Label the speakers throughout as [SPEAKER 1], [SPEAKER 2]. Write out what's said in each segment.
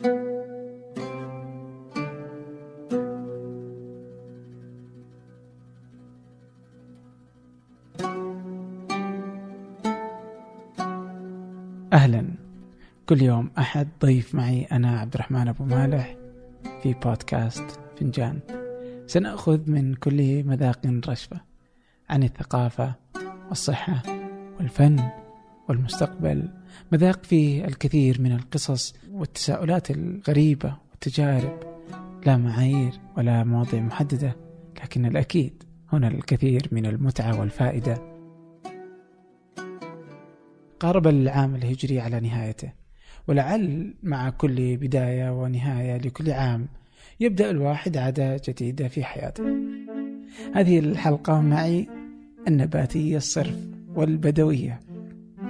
[SPEAKER 1] أهلا. كل يوم أحد ضيف معي أنا عبد الرحمن أبو مالح في بودكاست فنجان. سنأخذ من كل مذاق رشفة عن الثقافة والصحة والفن والمستقبل. مذاق فيه الكثير من القصص والتساؤلات الغريبة والتجارب. لا معايير ولا مواضيع محددة لكن الأكيد هنا الكثير من المتعة والفائدة. قارب العام الهجري على نهايته ولعل مع كل بداية ونهاية لكل عام يبدأ الواحد عادة جديدة في حياته. هذه الحلقة معي النباتية الصرف والبدوية.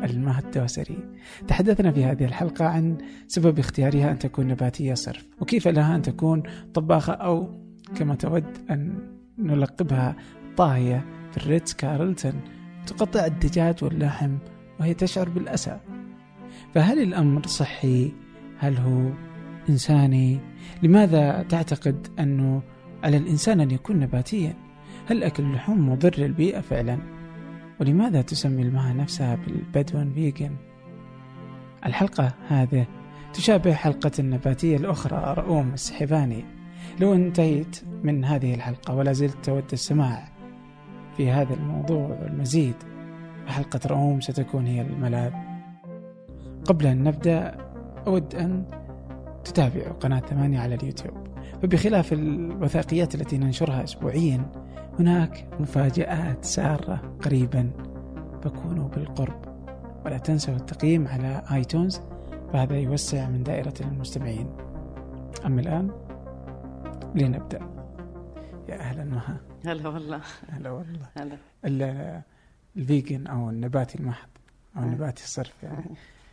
[SPEAKER 1] المها الدوسري تحدثنا في هذه الحلقة عن سبب اختيارها أن تكون نباتية صرف وكيف لها أن تكون طباخة أو كما تود أن نلقبها طاهية في الريتز كارلتون تقطع الدجاج واللحم وهي تشعر بالأسى فهل الأمر صحي؟ هل هو إنساني؟ لماذا تعتقد أنه على الإنسان أن يكون نباتيا؟ هل أكل اللحوم مضر للبيئة فعلا؟ ولماذا تسمي المها نفسها بالبدون فيجن؟ الحلقة هذه تشابه حلقة النباتية الأخرى رؤوم السحباني. لو انتهيت من هذه الحلقة ولا زلت تود السماع في هذا الموضوع والمزيد فحلقة رؤوم ستكون هي الملاذ. قبل أن نبدأ أود أن تتابعوا قناة ثمانية على اليوتيوب. فبخلاف الوثائقيات التي ننشرها أسبوعيا هناك مفاجآت سارة قريبا. فكونوا بالقرب. ولا تنسوا التقييم على آيتونز فهذا يوسع من دائرة المستمعين. أما الآن لنبدأ. يا أهلا مها
[SPEAKER 2] هلا والله.
[SPEAKER 1] هلا والله.
[SPEAKER 2] هلا.
[SPEAKER 1] ال- ال vegan أو النباتي المحض أو النباتي الصرف يعني.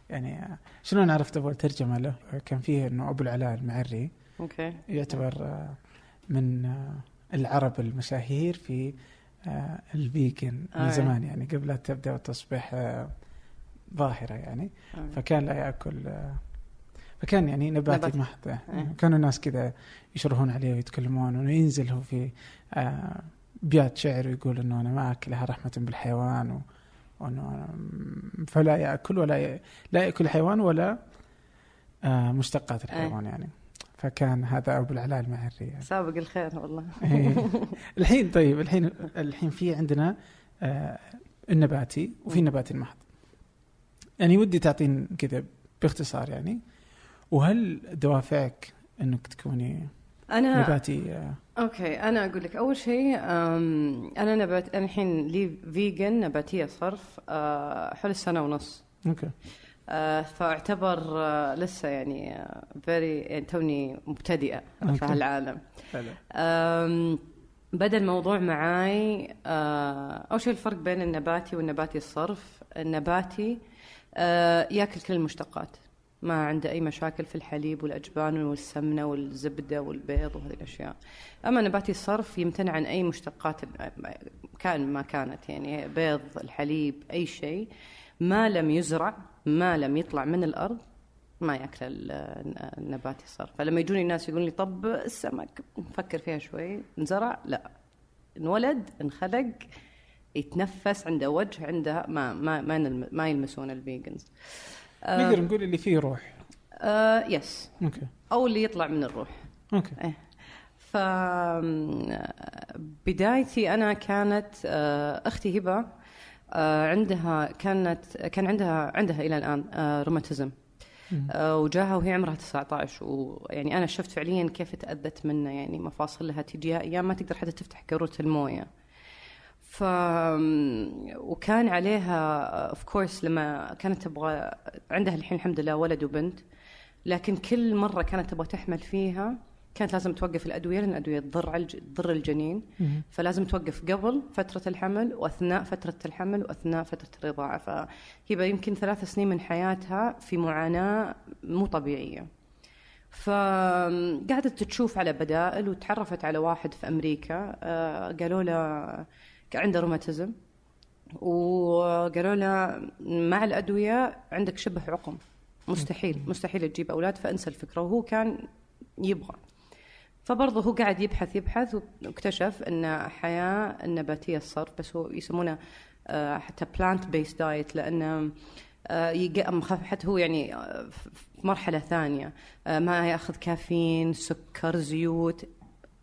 [SPEAKER 1] يعني شلون عرفت أول ترجمة له؟ كان فيه أنه أبو العلاء المعري
[SPEAKER 2] okay.
[SPEAKER 1] يعتبر من العرب المشاهير في آه، ال vegan من
[SPEAKER 2] آه.
[SPEAKER 1] زمان يعني قبل لا تبدأ تصبح آه، ظاهرة يعني
[SPEAKER 2] آه.
[SPEAKER 1] فكان لا يأكل آه، فكان يعني نباتي
[SPEAKER 2] نباتي.
[SPEAKER 1] محض
[SPEAKER 2] إيه.
[SPEAKER 1] كانوا الناس كذا يشرحون عليه ويتكلمون إنه ينزل هو في آه، بيات شعر ويقول إنه أنا ما أكلها رحمة بالحيوان و- وإنه فلا يأكل ولا ي... لا يأكل الحيوان ولا آه، مشتقات الحيوان يعني فكان هذا أبو العلاء المعري يعني.
[SPEAKER 2] سابق الخير والله.
[SPEAKER 1] إيه. الحين طيب الحين الحين في عندنا آه، النباتي وفي النباتي المحض. يعني ودي تعطين كذا باختصار يعني. وهل دوافعك إنك تكوني
[SPEAKER 2] أنا
[SPEAKER 1] نباتي؟ آه،
[SPEAKER 2] okay أنا أقول لك أول شيء أنا نبات- أنا الحين لي vegan نباتية صرف أه، حول السنة ونص. okay. فاعتبر أه، لسه يعني very يعني توني مبتدئة في. هالعالم. بدأ الموضوع معاي أول شيء الفرق بين النباتي والنباتي الصرف. النباتي ياكل كل المشتقات. ما عنده أي مشاكل في الحليب والأجبان والسمنة والزبدة والبيض وهذه الأشياء. أما نباتي الصرف يمتنع عن أي مشتقات كان ما كانت يعني بيض الحليب أي شيء ما لم يزرع ما لم يطلع من الأرض ما يأكل ال- النباتي الصرف فلما يجوني الناس يقولون لي طب السمك نفكر فيها شوي. انزرع؟ لا. انولد انخلق يتنفس عنده وجه عنده ما ما ما, ما يلمسون ال vegans.
[SPEAKER 1] نقدر نقول اللي فيه روح.
[SPEAKER 2] آه yes
[SPEAKER 1] okay.
[SPEAKER 2] أو اللي يطلع من الروح.
[SPEAKER 1] okay.
[SPEAKER 2] ف بدايتي أنا كانت آه، أختي هبة عندها كانت كان عندها عندها إلى الآن آه، روماتيزم. آه، وجاها وهي عمرها 19 ويعني أنا شفت فعليا كيف تأذت منه يعني مفاصلها تجيها أيام ما تقدر حتى تفتح قاروره الموية. ف وكان عليها اوف كورس لما كانت تبغى عندها الحين الحمد لله ولد وبنت لكن كل مرة كانت تبغى تحمل فيها كانت لازم توقف الأدوية لأن الأدوية تضر تضر الجنين. فلازم توقف قبل فترة الحمل وأثناء فترة الحمل وأثناء فترة الرضاعة. فهي يمكن ثلاث سنين من حياتها في معاناة مو طبيعية. فقعدت تشوف على بدائل وتعرفت على واحد في أمريكا آه، قالوا له عنده روماتيزم وقالوا له مع الأدوية عندك شبه عقم. مستحيل مستحيل تجيب أولاد فانسى الفكرة. وهو كان يبغى. فبرضه هو قاعد يبحث يبحث واكتشف إن حياة النباتيه الصرف بس هو يسمونه آه، حتى plant-based diet لأنه حتى هو يعني آه، في مرحلة ثانية آه، ما يأخذ كافيين سكر زيوت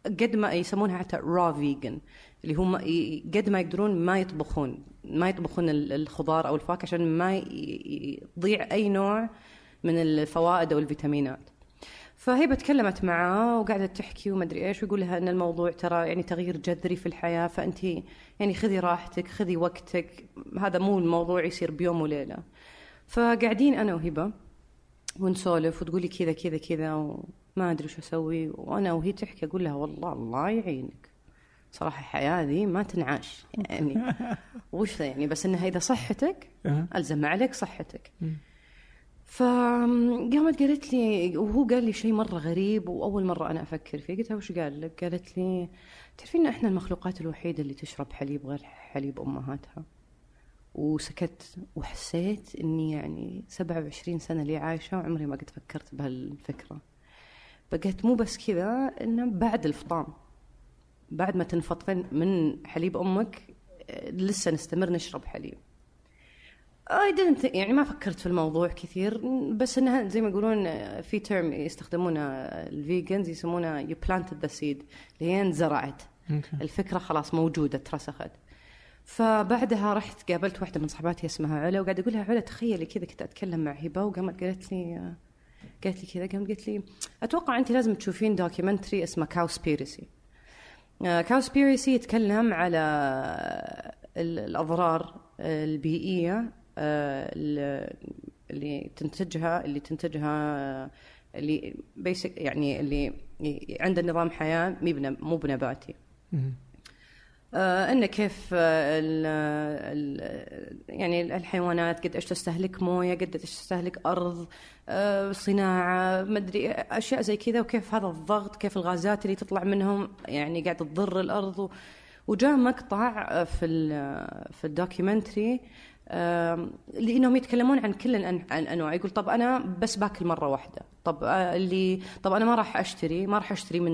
[SPEAKER 2] قد ما يسمونها حتى را فيجن اللي هم قد ما يقدرون ما يطبخون ما يطبخون ال- الخضار أو الفواكه عشان ما يضيع أي نوع من الفوائد أو الفيتامينات. فهي تكلمت معاه وقعدت تحكي وما أدري إيش ويقول لها إن الموضوع ترى يعني تغيير جذري في الحياة فأنت يعني خذي راحتك خذي وقتك هذا مو الموضوع يصير بيوم وليلة. فقاعدين أنا وهبة ونسولف وتقولي كذا كذا كذا وما أدري شو أسوي. وأنا وهي تحكي أقول لها والله الله يعينك. صراحة الحياة ذي ما تنعاش يعني. وش يعني؟ بس إنها إذا صحتك. ألزم عليك صحتك. فقامت قالت لي وهو قال لي شيء مرة غريب وأول مرة أنا أفكر فيه. قلت لها وش قال لك؟ قالت لي تعرفين إحنا المخلوقات الوحيدة اللي تشرب حليب غير حليب أمهاتها. وسكت وحسيت إني يعني 27 سنة لي عايشة وعمري ما قد فكرت بهالفكرة. بقيت مو بس كذا إنه بعد الفطام بعد ما تنفطين من حليب أمك لسه نستمر نشرب حليب. I didn't think- يعني ما فكرت في الموضوع كثير بس إنها زي ما يقولون آه، في ترم يستخدمونها الفيجنز يسمونها you planted the seed اللي هي انزرعت.
[SPEAKER 1] okay.
[SPEAKER 2] الفكرة خلاص موجودة اترسخت. فبعدها رحت قابلت واحدة من صحباتي اسمها علا وقاعد أقول لها علا تخيلي كذا كنت أتكلم مع هبة وقامت قالت لي آه، قالت لي كذا قامت قالت لي أتوقع انت لازم تشوفين documentary اسمه Cowspiracy Cowspiracy يتكلم على ال- الأضرار البيئية آه، ال- اللي تنتجها اللي تنتجها آه، ال basic يعني اللي ي- عند النظام حياة مو بن- مو بنباتي. آه إنه كيف آه ال ال يعني الحيوانات قد إيش تستهلك موية قد إيش تستهلك أرض آه صناعة مدري أشياء زي كذا وكيف هذا الضغط كيف الغازات اللي تطلع منهم يعني قاعدة تضر الأرض وجاء مقطع آه، في ال- في ال documentary لإنهم يتكلمون عن كل الانواع يقول طب أنا بس باكل مرة واحدة. طب آه، اللي طب أنا ما راح أشتري ما راح أشتري من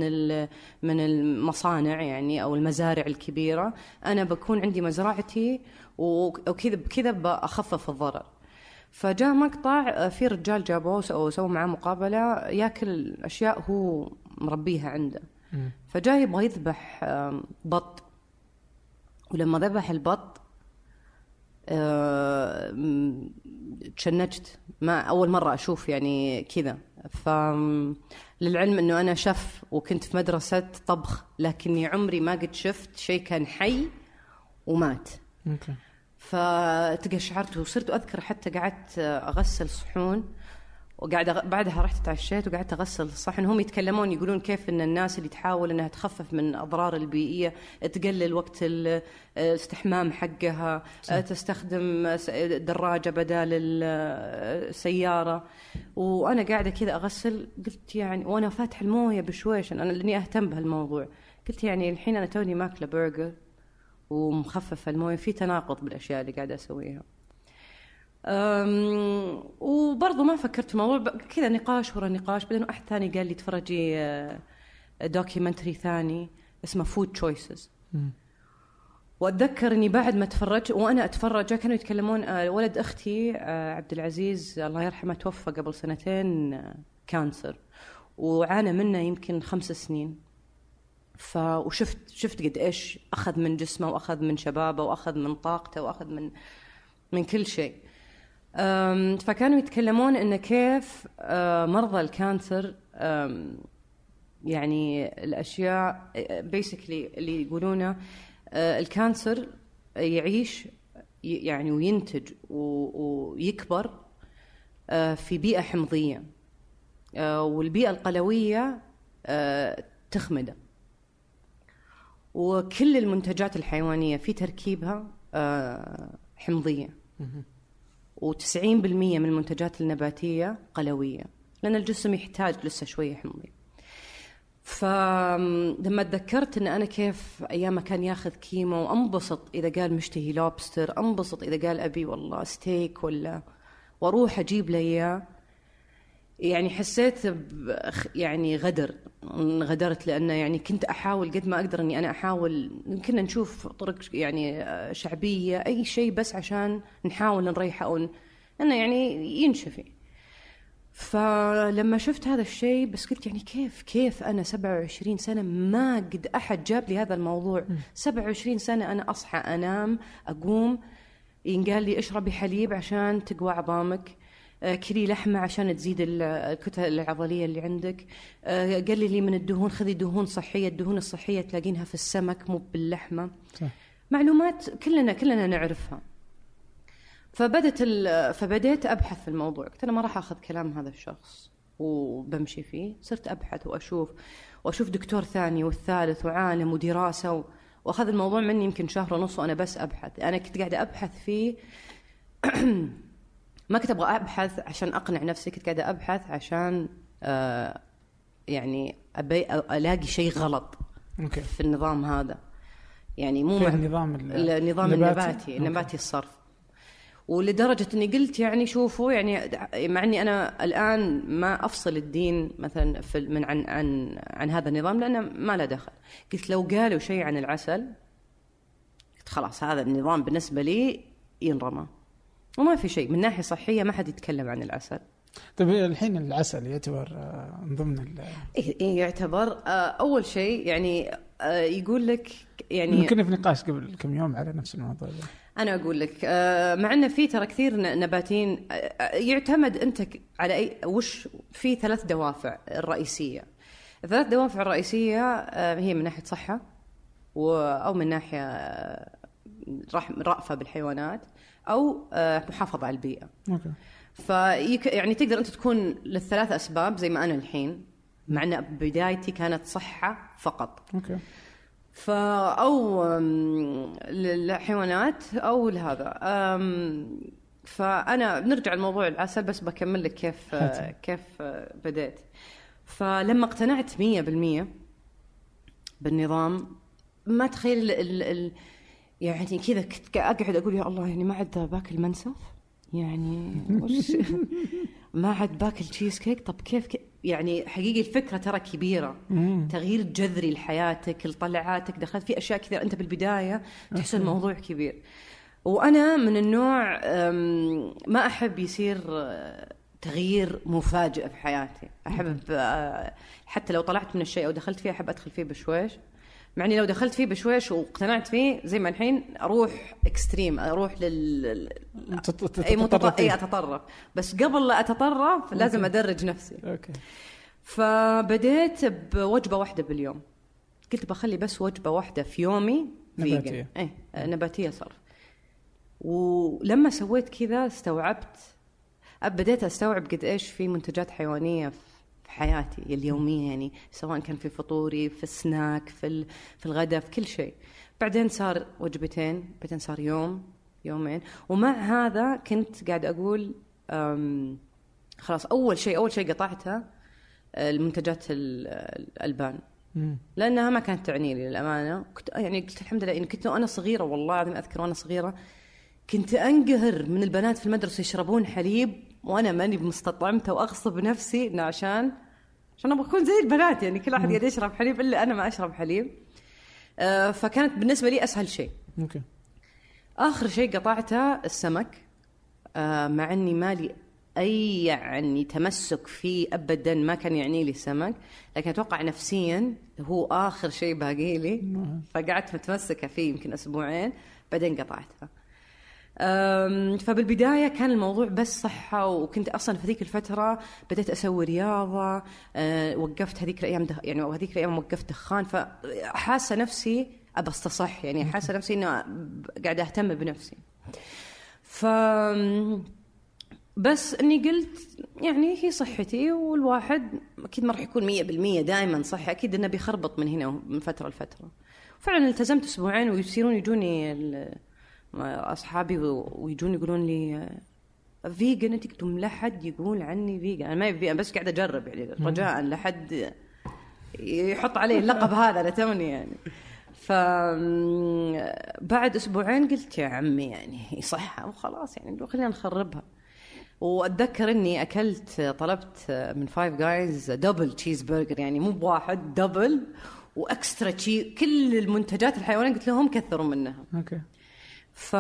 [SPEAKER 2] من المصانع يعني أو المزارع الكبيرة. أنا بكون عندي مزرعتي وكذا بكذا بخفف الضرر. فجاء مقطع آه، في رجال جابوه أو سووا معاه مقابلة ياكل أشياء هو مربيها عنده.
[SPEAKER 1] مم.
[SPEAKER 2] فجاء يبغى يذبح بط. ولما ذبح البط تشنجت. ما أول مرة أشوف يعني كذا. ف للعلم إنه أنا شف وكنت في مدرسة طبخ لكني عمري ما قد شفت شيء كان حي ومات.
[SPEAKER 1] أوكي.
[SPEAKER 2] فتقشعرت وصرت أذكر حتى قعدت أغسل صحون وقاعد أغ- بعدها رحت تعشيت وقعدت أغسل الصحن. هم يتكلمون يقولون كيف إن الناس اللي تحاول إنها تخفف من الاضرار البيئية تقلل وقت ال- الاستحمام حقها تستخدم س- دراجة بدل ال- السياره وأنا قاعدة كذا أغسل قلت يعني وأنا فاتح الموية بشويش أنا لأني أهتم بهالموضوع. قلت يعني الحين أنا توني ماكلة برجر ومخففة الموية في تناقض بالأشياء اللي قاعدة أسويها. وبرضه ما فكرت في الموضوع. كذا نقاش ورا نقاش بعدين واحد ثاني قال لي تفرجي documentary ثاني اسمه Food
[SPEAKER 1] Choices.
[SPEAKER 2] واتذكر اني بعد ما تفرجت وأنا أتفرج كانوا يتكلمون آه، ولد أختي آه، عبد العزيز الله يرحمه توفى قبل سنتين آه، cancer وعانى منه يمكن خمس سنين. ف وشفت شفت قد إيش أخذ من جسمه وأخذ من شبابه وأخذ من طاقته وأخذ من من كل شيء. فكانوا يتكلمون انه كيف آه، مرضى ال cancer يعني الأشياء basically اللي يقولونه آه، ال cancer يعيش يعني وينتج ويكبر آه، في بيئة حمضية والبيئة القلوية تخمده وكل المنتجات الحيوانية في تركيبها
[SPEAKER 1] حمضية.
[SPEAKER 2] و90% من المنتجات النباتية قلوية لأن الجسم يحتاج لسه شوية حمضي فلما تذكرت إن أنا كيف أيام كان ياخذ chemo انبسط إذا قال مشتهي لوبستر أنبسط إذا قال أبي والله ستيك ولا وأروح أجيب له إياه يعني حسيت يعني غدر. غدرت لأنه يعني كنت أحاول قد ما أقدر إني أنا أحاول. كنا نشوف طرق يعني آه، شعبية أي شيء بس عشان نحاول نريحه أو إنه يعني ينشفي. فلما شفت هذا الشيء بس قلت يعني كيف كيف أنا 27 سنة ما قد أحد جاب لي هذا الموضوع. 27 سنة أنا أصحى أنام أقوم ينقال لي اشربي حليب عشان تقوى عظامك. كلي لحمة عشان تزيد ال- الكتل العضلية اللي عندك. آه، قللي من الدهون خذي دهون صحية. الدهون الصحية تلاقينها في السمك مو باللحمة.
[SPEAKER 1] صح.
[SPEAKER 2] معلومات كلنا كلنا نعرفها. فبدت ال- فبديت أبحث في الموضوع. قلت أنا ما راح أخذ كلام هذا الشخص وبمشي فيه. صرت أبحث واشوف وأشوف دكتور ثاني والثالث وعالم ودراسة و... وأخذ الموضوع مني يمكن شهر ونص وأنا بس أبحث. أنا كنت قاعدة أبحث فيه ما كنت أبغى أبحث عشان أقنع نفسي كنت قاعدة أبحث عشان آه يعني أبي ألاقي شيء غلط
[SPEAKER 1] okay
[SPEAKER 2] في النظام هذا يعني مو
[SPEAKER 1] في
[SPEAKER 2] مع-
[SPEAKER 1] النظام ال-
[SPEAKER 2] النظام
[SPEAKER 1] النباتي؟
[SPEAKER 2] النباتي
[SPEAKER 1] أوكي.
[SPEAKER 2] النباتي الصرف ولدرجة إني قلت يعني شوفوا يعني مع إني أنا الآن ما أفصل الدين مثلا في من عن عن عن هذا النظام لأنه ما له دخل. قلت لو قالوا شيء عن العسل قلت خلاص هذا النظام بالنسبة لي ينرمى. وما في شيء من ناحية صحية ما حد يتكلم عن العسل.
[SPEAKER 1] طيب الحين العسل يعتبر آه، من ضمن ال-
[SPEAKER 2] إيه إيه يعتبر آه، أول شيء يعني آه، يقول لك يعني
[SPEAKER 1] كنا في نقاش قبل كم يوم على نفس الموضوع ده.
[SPEAKER 2] أنا أقول لك مع انه في ترى كثير نباتين يعتمد أنت على اي وش في ثلاث دوافع الرئيسية. الثلاث دوافع الرئيسية هي من ناحية صحة أو من ناحية رأفة بالحيوانات. أو آه، محافظة على البيئة.
[SPEAKER 1] أوكي.
[SPEAKER 2] فيك يعني تقدر أنت تكون للثلاث أسباب زي ما أنا الحين مع إن بدايتي كانت صحة فقط.
[SPEAKER 1] أوكي.
[SPEAKER 2] فا أو للحيوانات أو لهذا. فأنا بنرجع لموضوع العسل بس بكمل لك كيف
[SPEAKER 1] حاتم.
[SPEAKER 2] كيف بديت فلما اقتنعت 100% بالنظام ما تخيل ال ال يعني كذا كنت اقعد أقول يا الله يعني ما عاد باكل منسف؟ يعني وش؟ ما عاد باكل تشيز كيك طب كيف كي يعني حقيقي الفكرة ترى كبيرة.
[SPEAKER 1] مم.
[SPEAKER 2] تغيير جذري لحياتك لطلعاتك دخلت في أشياء كثير أنت بالبداية تحس الموضوع كبير. وأنا من النوع ما أحب يصير أه، تغيير مفاجئ في حياتي. أحب أه، حتى لو طلعت من الشيء أو دخلت فيه أحب أدخل فيه بشويش. مع إني لو دخلت فيه بشويش واقتنعت فيه زي ما الحين أروح extreme أروح لل أي متط... أي
[SPEAKER 1] فيه.
[SPEAKER 2] أتطرف. بس قبل لا أتطرف لازم أدرج نفسي.
[SPEAKER 1] okay.
[SPEAKER 2] فبديت بوجبة واحدة باليوم. قلت بخلي بس وجبة واحدة في يومي. إيه آه، نباتية صرف. ولما سويت كذا استوعبت بديت أستوعب قد إيش في منتجات حيوانية في حياتي اليومية يعني سواء كان في فطوري في السناك في ال- في الغداء في كل شيء. بعدين صار وجبتين بعدين صار يوم يومين. ومع هذا كنت قاعد أقول خلاص أول شيء أول شيء قطعته المنتجات ال-
[SPEAKER 1] الألبان.
[SPEAKER 2] لأنها ما كانت تعني لي للأمانة. كنت يعني قلت الحمد لله اني كنت وأنا صغيرة والله العظيم أذكر وأنا صغيرة كنت أنقهر من البنات في المدرسة يشربون حليب وأنا ماني مستطعمته وأغصب نفسي إنه عشان عشان أبغى أكون زي البنات يعني كل واحد قاعد يشرب حليب إلا أنا ما أشرب حليب. آه، فكانت بالنسبة لي أسهل شيء.
[SPEAKER 1] أوكي.
[SPEAKER 2] آخر شيء قطعته السمك. آه، مع إني مالي أي يعني تمسك فيه ابدا ما كان يعني لي السمك لكن أتوقع نفسيا هو آخر شيء باقي لي. فقعدت متمسكة فيه يمكن أسبوعين بعدين قطعتها. فبالبداية كان الموضوع بس صحة وكنت أصلا في ذيك الفترة بديت أسوي رياضة أه، وقفت هذيك الأيام دخ... يعني هذيك الأيام وقفت دخان فحاسة نفسي أبى استصح يعني حاسة نفسي إنه قاعدة أهتم بنفسي. ف بس إني قلت يعني هي صحتي والواحد أكيد ما راح يكون 100% دائما صحي أكيد إنه بيخربط من هنا من فترة لفترة. فعلا التزمت أسبوعين ويصيرون يجوني أصحابي ويجون يقولون لي vegan انت لهم لا حد يقول عني vegan أنا ما يبي بس قاعد أجرب يعني. رجاء لا حد يحط علي اللقب هذا أنا توني يعني. ف بعد أسبوعين قلت يا عمي يعني صحة وخلاص يعني خلينا نخربها. وأتذكر إني أكلت طلبت من Five Guys double cheese burger يعني مو بواحد double و extra cheese كل المنتجات الحيوانية قلت لهم كثروا منها.
[SPEAKER 1] okay.
[SPEAKER 2] ف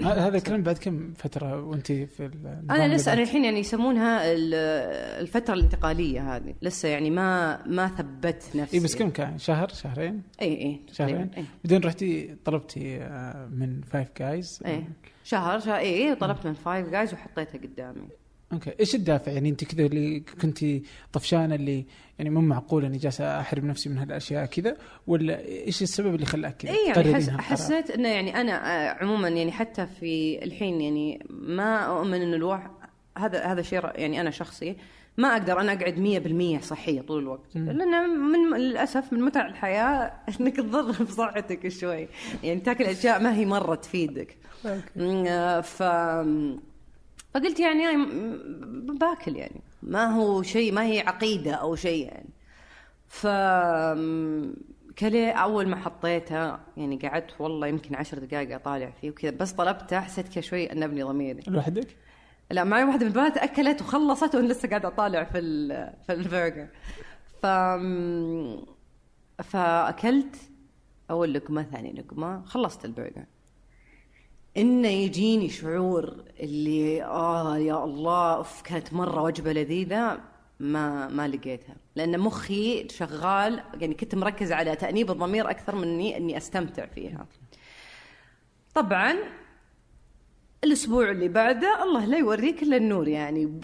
[SPEAKER 1] هذا الكلام بعد كم فترة وأنت في
[SPEAKER 2] أنا لسه
[SPEAKER 1] أنا؟
[SPEAKER 2] الحين يعني يسمونها ال- الفترة الانتقالية هذه. لسه يعني ما ما ثبت نفسي.
[SPEAKER 1] اي بس كم كان؟ شهر؟ شهرين؟
[SPEAKER 2] إي إي.
[SPEAKER 1] شهرين؟
[SPEAKER 2] إي
[SPEAKER 1] بعدين رحتي طلبتي آه، من Five Guys
[SPEAKER 2] إي. شهر شهر إي إي طلبت من Five Guys وحطيتها قدامي.
[SPEAKER 1] okay. إيش الدافع؟ يعني أنت كذا اللي كنت طفشانة اللي يعني مو معقول أني جالسة أحرم نفسي من هالأشياء كذا ولا إيش السبب اللي خلاك كذا
[SPEAKER 2] اي يعني حس؟ حسيت إنه يعني أنا آه، عموما يعني حتى في الحين يعني ما أؤمن إنه الواحد هذا هذا شيء يعني أنا شخصي ما أقدر أنا أقعد 100% صحية طول الوقت. لأن من للأسف من متع الحياة إنك تضر بصحتك شوي. يعني تاكل أشياء ما هي مرة تفيدك. آه، ف فقلت يعني باكل يعني. ما هو شيء ما هي عقيدة أو شيء يعني. ف كلي أول ما حطيتها يعني قعدت والله يمكن عشر دقائق أطالع فيه وكذا بس طلبته حسيت كذا شوي انبني ضميري.
[SPEAKER 1] لوحدك؟
[SPEAKER 2] لا معي واحدة من البنات أكلت وخلصت وأنا لسه قاعدة أطالع في ال- في البرجر. ف فأكلت أول لقمة ثاني لقمة خلصت البرجر. إنه يجيني شعور اللي آه يا الله أوف كانت مرة وجبة لذيذة ما ما لقيتها. لأن مخي شغال يعني كنت مركزه على تأنيب الضمير أكثر من إني إني أستمتع فيها. طبعا الأسبوع اللي بعده الله لا يوريك إلا النور يعني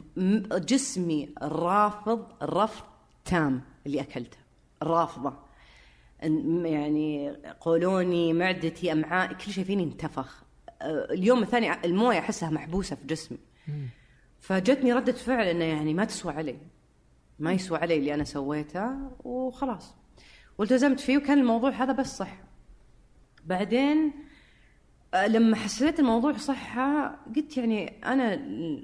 [SPEAKER 2] جسمي رافض رفض تام اللي أكلته. رافضة. يعني قولوني معدتي امعائي كل شيء فيني انتفخ. اليوم الثاني الموية أحسها محبوسة في جسمي. فجتني ردة فعل إنه يعني ما تسوى علي. ما يسوى علي اللي أنا سويته وخلاص. والتزمت فيه وكان الموضوع هذا بس صح. بعدين آه، لما حسيت الموضوع صحة قلت يعني أنا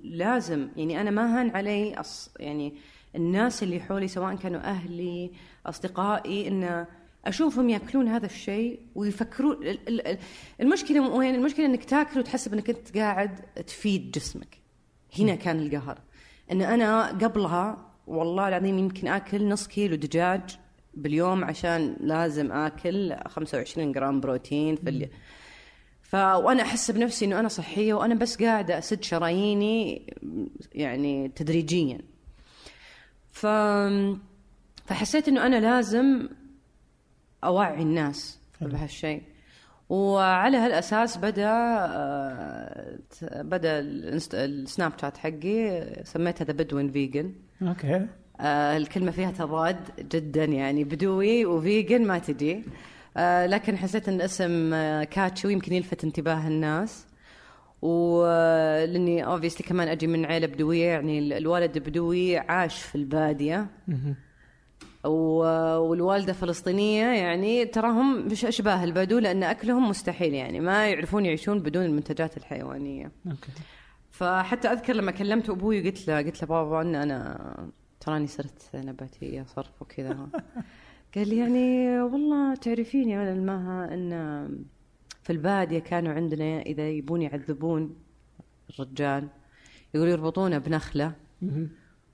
[SPEAKER 2] لازم يعني أنا ما هان علي أص يعني الناس اللي حولي سواء كانوا أهلي أصدقائي إن أشوفهم يأكلون هذا الشيء ويفكرون ال- ال- ال- المشكلة وين؟ المشكلة إنك تاكل وتحسب إنك أنت قاعد تفيد جسمك. هنا كان القهر. إن أنا قبلها والله العظيم يمكن آكل نص كيلو دجاج باليوم عشان لازم آكل 25 جرام بروتين في اليوم. ف وأنا أحس بنفسي إنه أنا صحية وأنا بس قاعدة أسد شراييني يعني تدريجيا. ف فحسيت إنه أنا لازم اوعي الناس بهالشيء. وعلى هالأساس بدأ آه، بدأ ال Snapchat حقي سميتها The Bedouin Vegan
[SPEAKER 1] okay.
[SPEAKER 2] آه الكلمة فيها تضاد جدا يعني بدوي و vegan ما تجي. آه لكن حسيت إن اسم catchy يمكن يلفت انتباه الناس. ولأني obviously كمان أجي من عيلة بدوية يعني ال- الوالد بدوي عاش في البادية. والوالدة فلسطينية يعني تراهم مش أشباه البدو لأن أكلهم مستحيل يعني ما يعرفون يعيشون بدون المنتجات الحيوانية.
[SPEAKER 1] أوكي.
[SPEAKER 2] فحتى أذكر لما كلمت أبوي قلت له قلت له بابا إن أنا تراني صرت نباتية صرف وكذا. قال لي يعني والله تعرفين يا المها إن في البادية كانوا عندنا إذا يبون يعذبون الرجال يقولوا يربطونه
[SPEAKER 1] بنخلة.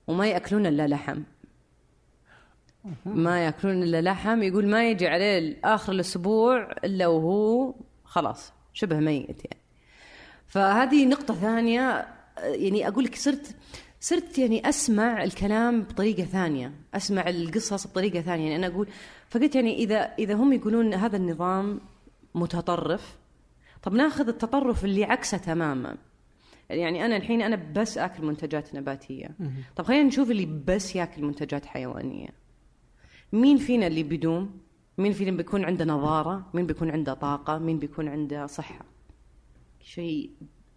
[SPEAKER 2] وما يأكلون إلا لحم. ما ياكلون إلا لحم يقول ما يجي عليه اخر الأسبوع إلا وهو خلاص شبه ميت يعني. فهذه نقطة ثانية يعني أقول لك صرت صرت يعني أسمع الكلام بطريقة ثانية أسمع القصص بطريقة ثانية. يعني أنا أقول فقلت يعني إذا إذا هم يقولون هذا النظام متطرف طب ناخذ التطرف اللي عكسه تماما. يعني أنا الحين أنا بس آكل منتجات نباتية.
[SPEAKER 1] مهم.
[SPEAKER 2] طب خلينا نشوف اللي بس ياكل منتجات حيوانية. مين فينا اللي بيدوم مين فينا بيكون عنده نظارة؟ مين بيكون عنده طاقة؟ مين بيكون عنده صحة؟ شيء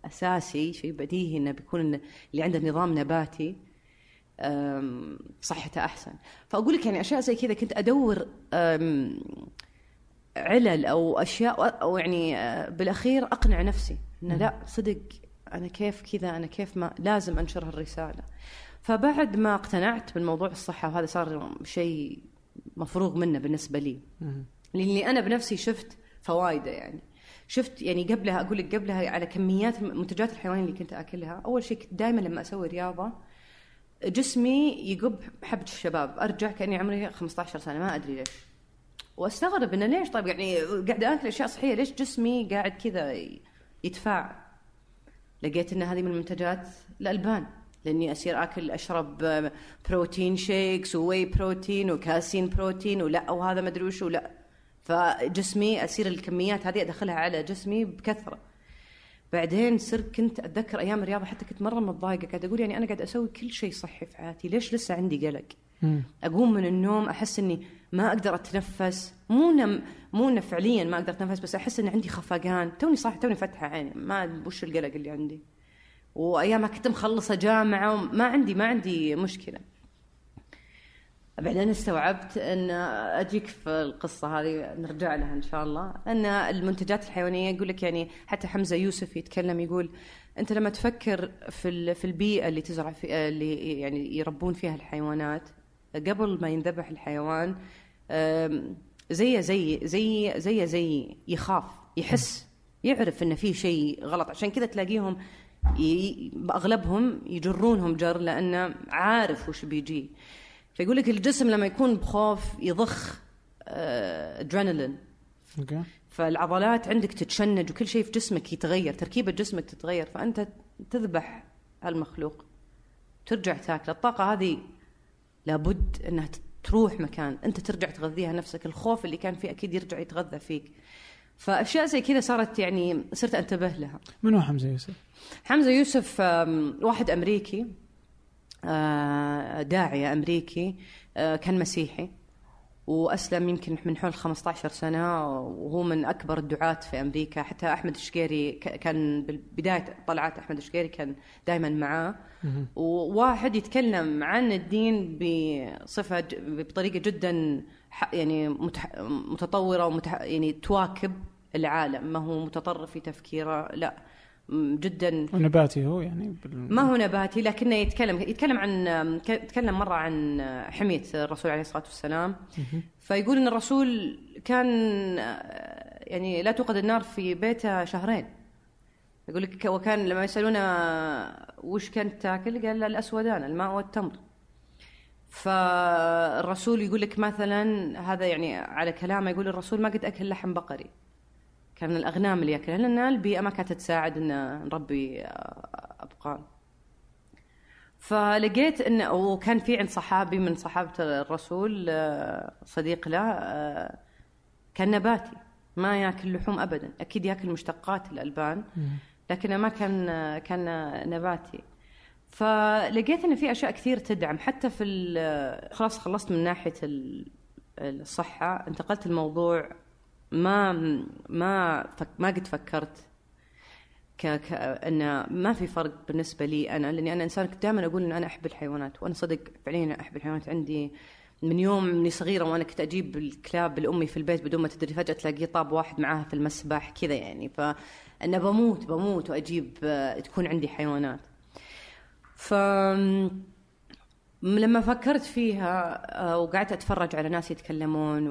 [SPEAKER 2] أساسي شيء بديهي إنه بيكون إن اللي عنده نظام نباتي صحته أحسن. فأقول لك يعني أشياء زي كذا كنت أدور أم، علل أو أشياء أو يعني بالأخير أقنع نفسي إنه لا صدق أنا كيف كذا أنا كيف ما لازم انشر هالرساله فبعد ما اقتنعت بالموضوع الصحة وهذا صار شيء مفروغ منه بالنسبة لي. لأني أنا بنفسي شفت فوائده يعني. شفت يعني قبلها أقول لك قبلها على كميات منتجات الحيوانيه اللي كنت أكلها. أول شيء كنت دائما لما أسوي رياضة جسمي يقب حبة الشباب. أرجع كأني عمري 15 سنة ما أدري ليش. وأستغرب إنه ليش؟ طيب يعني قاعد أكل أشياء صحية ليش جسمي قاعد كذا يتفاعل لقيت إن هذه من منتجات الألبان. لأني أصير أكل أشرب protein shakes و whey protein وكاسين بروتين ولا وهذا ما أدري وش ولا فجسمي أصير الكميات هذه أدخلها على جسمي بكثرة. بعدين صرت كنت أتذكر أيام الرياضة حتى كنت مرة متضايقة قاعد أقول يعني أنا قاعد أسوي كل شيء صحي في حياتي ليش لسه عندي قلق؟ أقوم من النوم أحس إني ما أقدر أتنفس مو نم مو فعليا ما أقدر أتنفس بس أحس إن عندي خفقان توني صح توني فاتحه عيني ما وش القلق اللي عندي. وايامها كنت مخلصة جامعة وما عندي ما عندي مشكلة. بعدين استوعبت إن أجيك في القصة هذه نرجع لها إن شاء الله. إن المنتجات الحيوانية يقول لك يعني حتى حمزة يوسف يتكلم يقول أنت لما تفكر في في البيئة اللي تزرع في اللي يعني يربون فيها الحيوانات قبل ما ينذبح الحيوان زي زي زي زي زي يخاف يحس يعرف إن في شيء غلط. عشان كذا تلاقيهم أغلبهم يجرونهم جر لأنه عارف وش بيجي. فيقول لك الجسم لما يكون بخوف يضخ ادرينالين
[SPEAKER 1] أوكي.
[SPEAKER 2] فالعضلات عندك تتشنج وكل شيء في جسمك يتغير تركيبة جسمك تتغير فأنت تذبح هالمخلوق. ترجع تاكل الطاقة هذه لابد إنها تروح مكان. أنت ترجع تغذيها نفسك. الخوف اللي كان فيه أكيد يرجع يتغذى فيك. فأشياء زي كذا صارت يعني صرت أنتبه لها.
[SPEAKER 1] من هو حمزة يوسف؟
[SPEAKER 2] حمزة يوسف واحد أمريكي آه، داعية أمريكي آه، كان مسيحي وأسلم يمكن من حول 15 سنة وهو من أكبر الدعاة في أمريكا. حتى أحمد الشقيري كان بداية طلعات أحمد الشقيري كان دائما معاه. وواحد يتكلم عن الدين بصفة بطريقة جدا يعني متطورة ومتح يعني تواكب العالم. ما هو متطرف في تفكيره لا. جدا.
[SPEAKER 1] ونباتي هو يعني
[SPEAKER 2] بال... ما هو نباتي لكنه يتكلم يتكلم عن تكلم مرة عن حميه الرسول عليه الصلاة والسلام. فيقول إن الرسول كان يعني لا توقد النار في بيته شهرين. يقول لك وكان لما يسألونه وش كنت تأكل قال الأسودان الماء والتمر. فالرسول يقول لك مثلا هذا يعني على كلامه يقول الرسول ما قد أكل لحم بقري. كان من الأغنام اللي ياكلها لأن البيئه ما كانت تساعد إن نربي ابقار فلقيت انه وكان في عند صحابي من صحابة الرسول صديق له كان نباتي ما ياكل لحوم ابدا أكيد ياكل مشتقات الألبان لكنه ما كان كان نباتي. فلقيت إن في أشياء كثير تدعم حتى في خلاص خلصت من ناحية الصحة انتقلت الموضوع ما ما فك ما قد فكرت ك... ك... إن ما في فرق بالنسبة لي أنا لأني أنا إنسان كنت دائما أقول إن أنا أحب الحيوانات وأنا صدق فعليا أحب الحيوانات. عندي من يوم إني صغيرة وأنا كنت أجيب الكلاب لأمي في البيت بدون ما تدري فجأة تلاقيه طاب واحد معاها في المسبح كذا يعني. فأنا بموت بموت وأجيب تكون عندي حيوانات. ف لما فكرت فيها آه، وقعدت أتفرج على ناس يتكلمون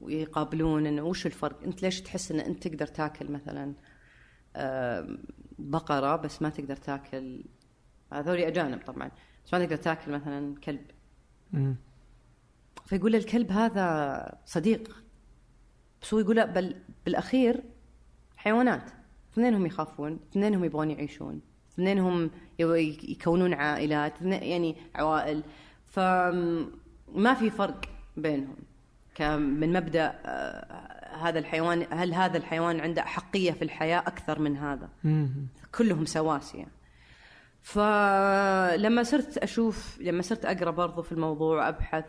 [SPEAKER 2] ويقابلون انه وش الفرق؟ أنت ليش تحس إن أنت تقدر تاكل مثلا بقرة بس ما تقدر تاكل؟ هذول أجانب طبعا بس ما تقدر تاكل مثلا كلب. فيقول الكلب هذا صديق بس هو يقول بل بالأخير حيوانات. اثنينهم يخافون اثنينهم يبغون يعيشون. اثنينهم يكونون عائلات يعني عوائل. فما في فرق بينهم. من مبدأ آه، هذا الحيوان هل هذا الحيوان عنده احقيه في الحياة؟ أكثر من هذا. كلهم سواسية. فلما صرت أشوف لما صرت أقرأ برضو في الموضوع أبحث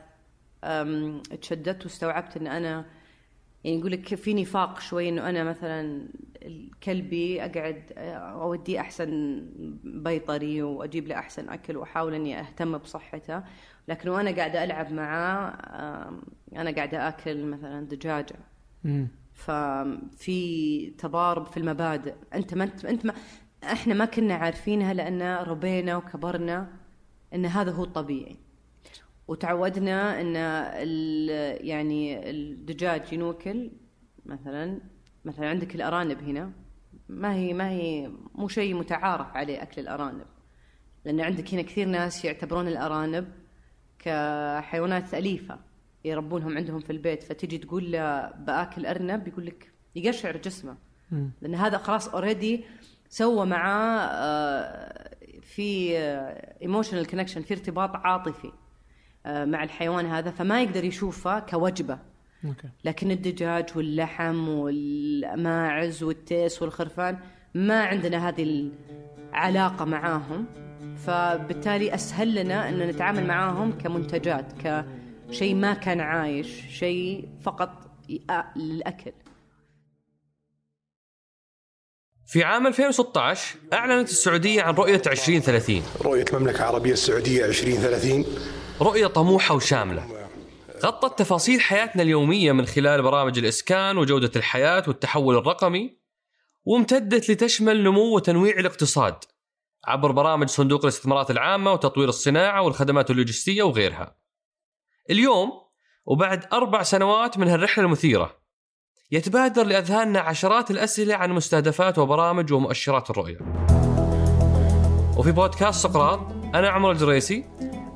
[SPEAKER 2] تشددت واستوعبت إن أنا يعني يقول لك في نفاق شوي إنه أنا مثلا كلبي أقعد اوديه أحسن بيطري وأجيب له أحسن أكل وأحاول إني أهتم بصحته. لكن وأنا قاعدة ألعب معاه أنا قاعدة آكل مثلا دجاجة. ففي تضارب في المبادئ. أنت ما أنت ما إحنا ما كنا عارفينها لأن ربينا وكبرنا إن هذا هو الطبيعي. وتعودنا إن يعني الدجاج ينوكل مثلا مثلا عندك الأرانب هنا ما هي ما هي مو شيء متعارف عليه أكل الأرانب. لأن عندك هنا كثير ناس يعتبرون الأرانب كحيوانات أليفة يربونهم عندهم في البيت. فتجي تقول له بآكل أرنب يقول لك يقشعر جسمه. لأن هذا خلاص already سوى معاه آه، في emotional connection في ارتباط عاطفي. آه، مع الحيوان هذا فما يقدر يشوفه كوجبة.
[SPEAKER 1] أوكي.
[SPEAKER 2] لكن الدجاج واللحم والماعز والتيس والخرفان ما عندنا هذه العلاقة معاهم. فبالتالي أسهل لنا أن نتعامل معاهم كمنتجات كشيء ما كان عايش شيء فقط يأ- للأكل.
[SPEAKER 3] في عام 2016 أعلنت السعودية عن رؤية 2030
[SPEAKER 4] رؤية المملكة العربية السعودية 2030
[SPEAKER 3] رؤية طموحة وشاملة. غطت تفاصيل حياتنا اليومية من خلال برامج الإسكان وجودة الحياة والتحول الرقمي وامتدت لتشمل نمو وتنويع الاقتصاد عبر برامج صندوق الاستثمارات العامة وتطوير الصناعة والخدمات اللوجستية وغيرها. اليوم وبعد أربع سنوات من هالرحلة المثيرة يتبادر لأذهاننا عشرات الأسئلة عن مستهدفات وبرامج ومؤشرات الرؤية. وفي بودكاست سقراط أنا عمر الجريسي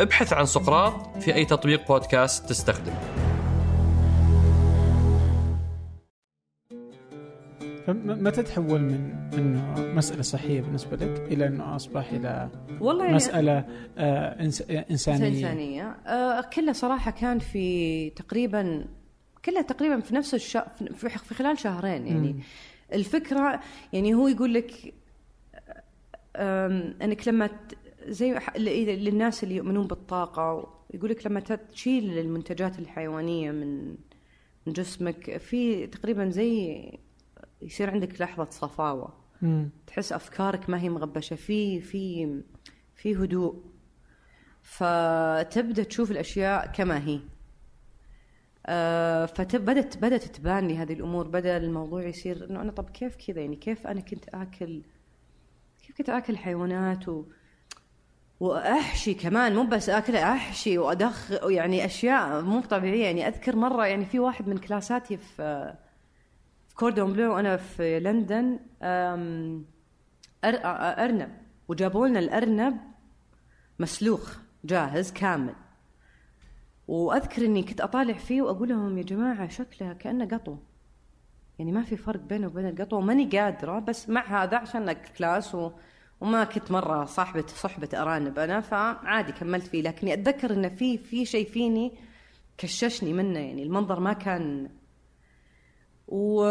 [SPEAKER 3] ابحث عن سقراط في أي تطبيق بودكاست تستخدم
[SPEAKER 1] فمتى تحول من انه مسألة صحية بالنسبة لك إلى أنه أصبح إلى
[SPEAKER 2] والله يعني
[SPEAKER 1] مسألة آه إنس- إنسانية؟
[SPEAKER 2] إنسانية. آه كله صراحة كان في تقريبا كلها تقريبا في نفس الش... في في خلال شهرين يعني.
[SPEAKER 1] مم.
[SPEAKER 2] الفكرة يعني هو يقول لك آم، إنك لما ت- زي ل- للناس اللي يؤمنون بالطاقة يقول لك لما تشيل المنتجات الحيوانية من من جسمك في تقريبا زي يصير عندك لحظة صفاوة.
[SPEAKER 1] مم.
[SPEAKER 2] تحس أفكارك ما هي مغبشة في في في هدوء. فتبدا تشوف الأشياء كما هي. آه، فبدت بدأت تبان لي هذه الأمور بدأ الموضوع يصير إنه أنا طب كيف كذا؟ يعني كيف أنا كنت آكل كيف كنت آكل حيوانات و وأحشي كمان مو بس أكل أحشي وادخل يعني أشياء مو طبيعية. يعني أذكر مرة يعني في واحد من كلاساتي في في كوردون بلو وأنا في لندن أرنب. وجابوا لنا الأرنب مسلوخ جاهز كامل. وأذكر إني كنت أطالع فيه وأقول لهم يا جماعة شكله كأنه قطو. يعني ما في فرق بينه وبين القطو. وماني قادرة بس مع هذا عشان class و... وما كنت مرة صاحبه صحبة أرانب أنا فعادي كملت فيه. لكني أتذكر انه في في شيء فيني كششني منه يعني المنظر ما كان. و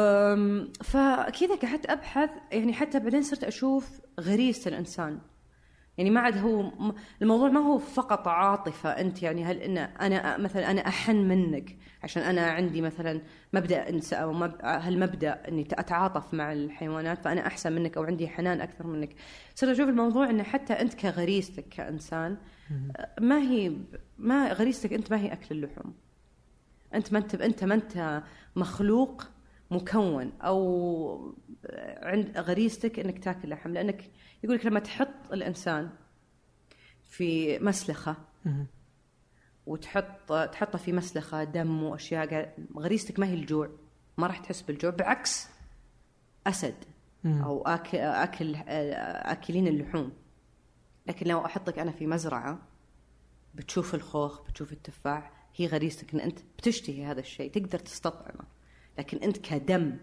[SPEAKER 2] فكذا قعدت أبحث يعني حتى بعدين صرت أشوف غريزه الإنسان. يعني ما عاد هو الموضوع ما هو فقط عاطفة أنت يعني هل إن أنا مثلا أنا أحن منك عشان أنا عندي مثلا مبدأ انس أو مب... هالمبدا إني أتعاطف مع الحيوانات فأنا أحسن منك أو عندي حنان أكثر منك. صرت أشوف الموضوع انه حتى أنت كغريزتك كإنسان ما هي ما غريزتك أنت ما هي أكل اللحوم. أنت ما انت أنت ما أنت مخلوق مكون أو عند غريزتك إنك تاكل لحم لأنك يقول لك لما تحط الإنسان في
[SPEAKER 1] مسلخة.
[SPEAKER 2] وتحط تحطه في مسلخة دم وأشياء غريزتك ما هي الجوع ما راح تحس بالجوع بعكس
[SPEAKER 1] أسد.
[SPEAKER 2] أو اكل اكل آكلين اللحوم لكن لو أحطك أنا في مزرعة بتشوف الخوخ بتشوف التفاح هي غريزتك إن أنت بتشتهي هذا الشيء تقدر تستطعمه لكن أنت كدم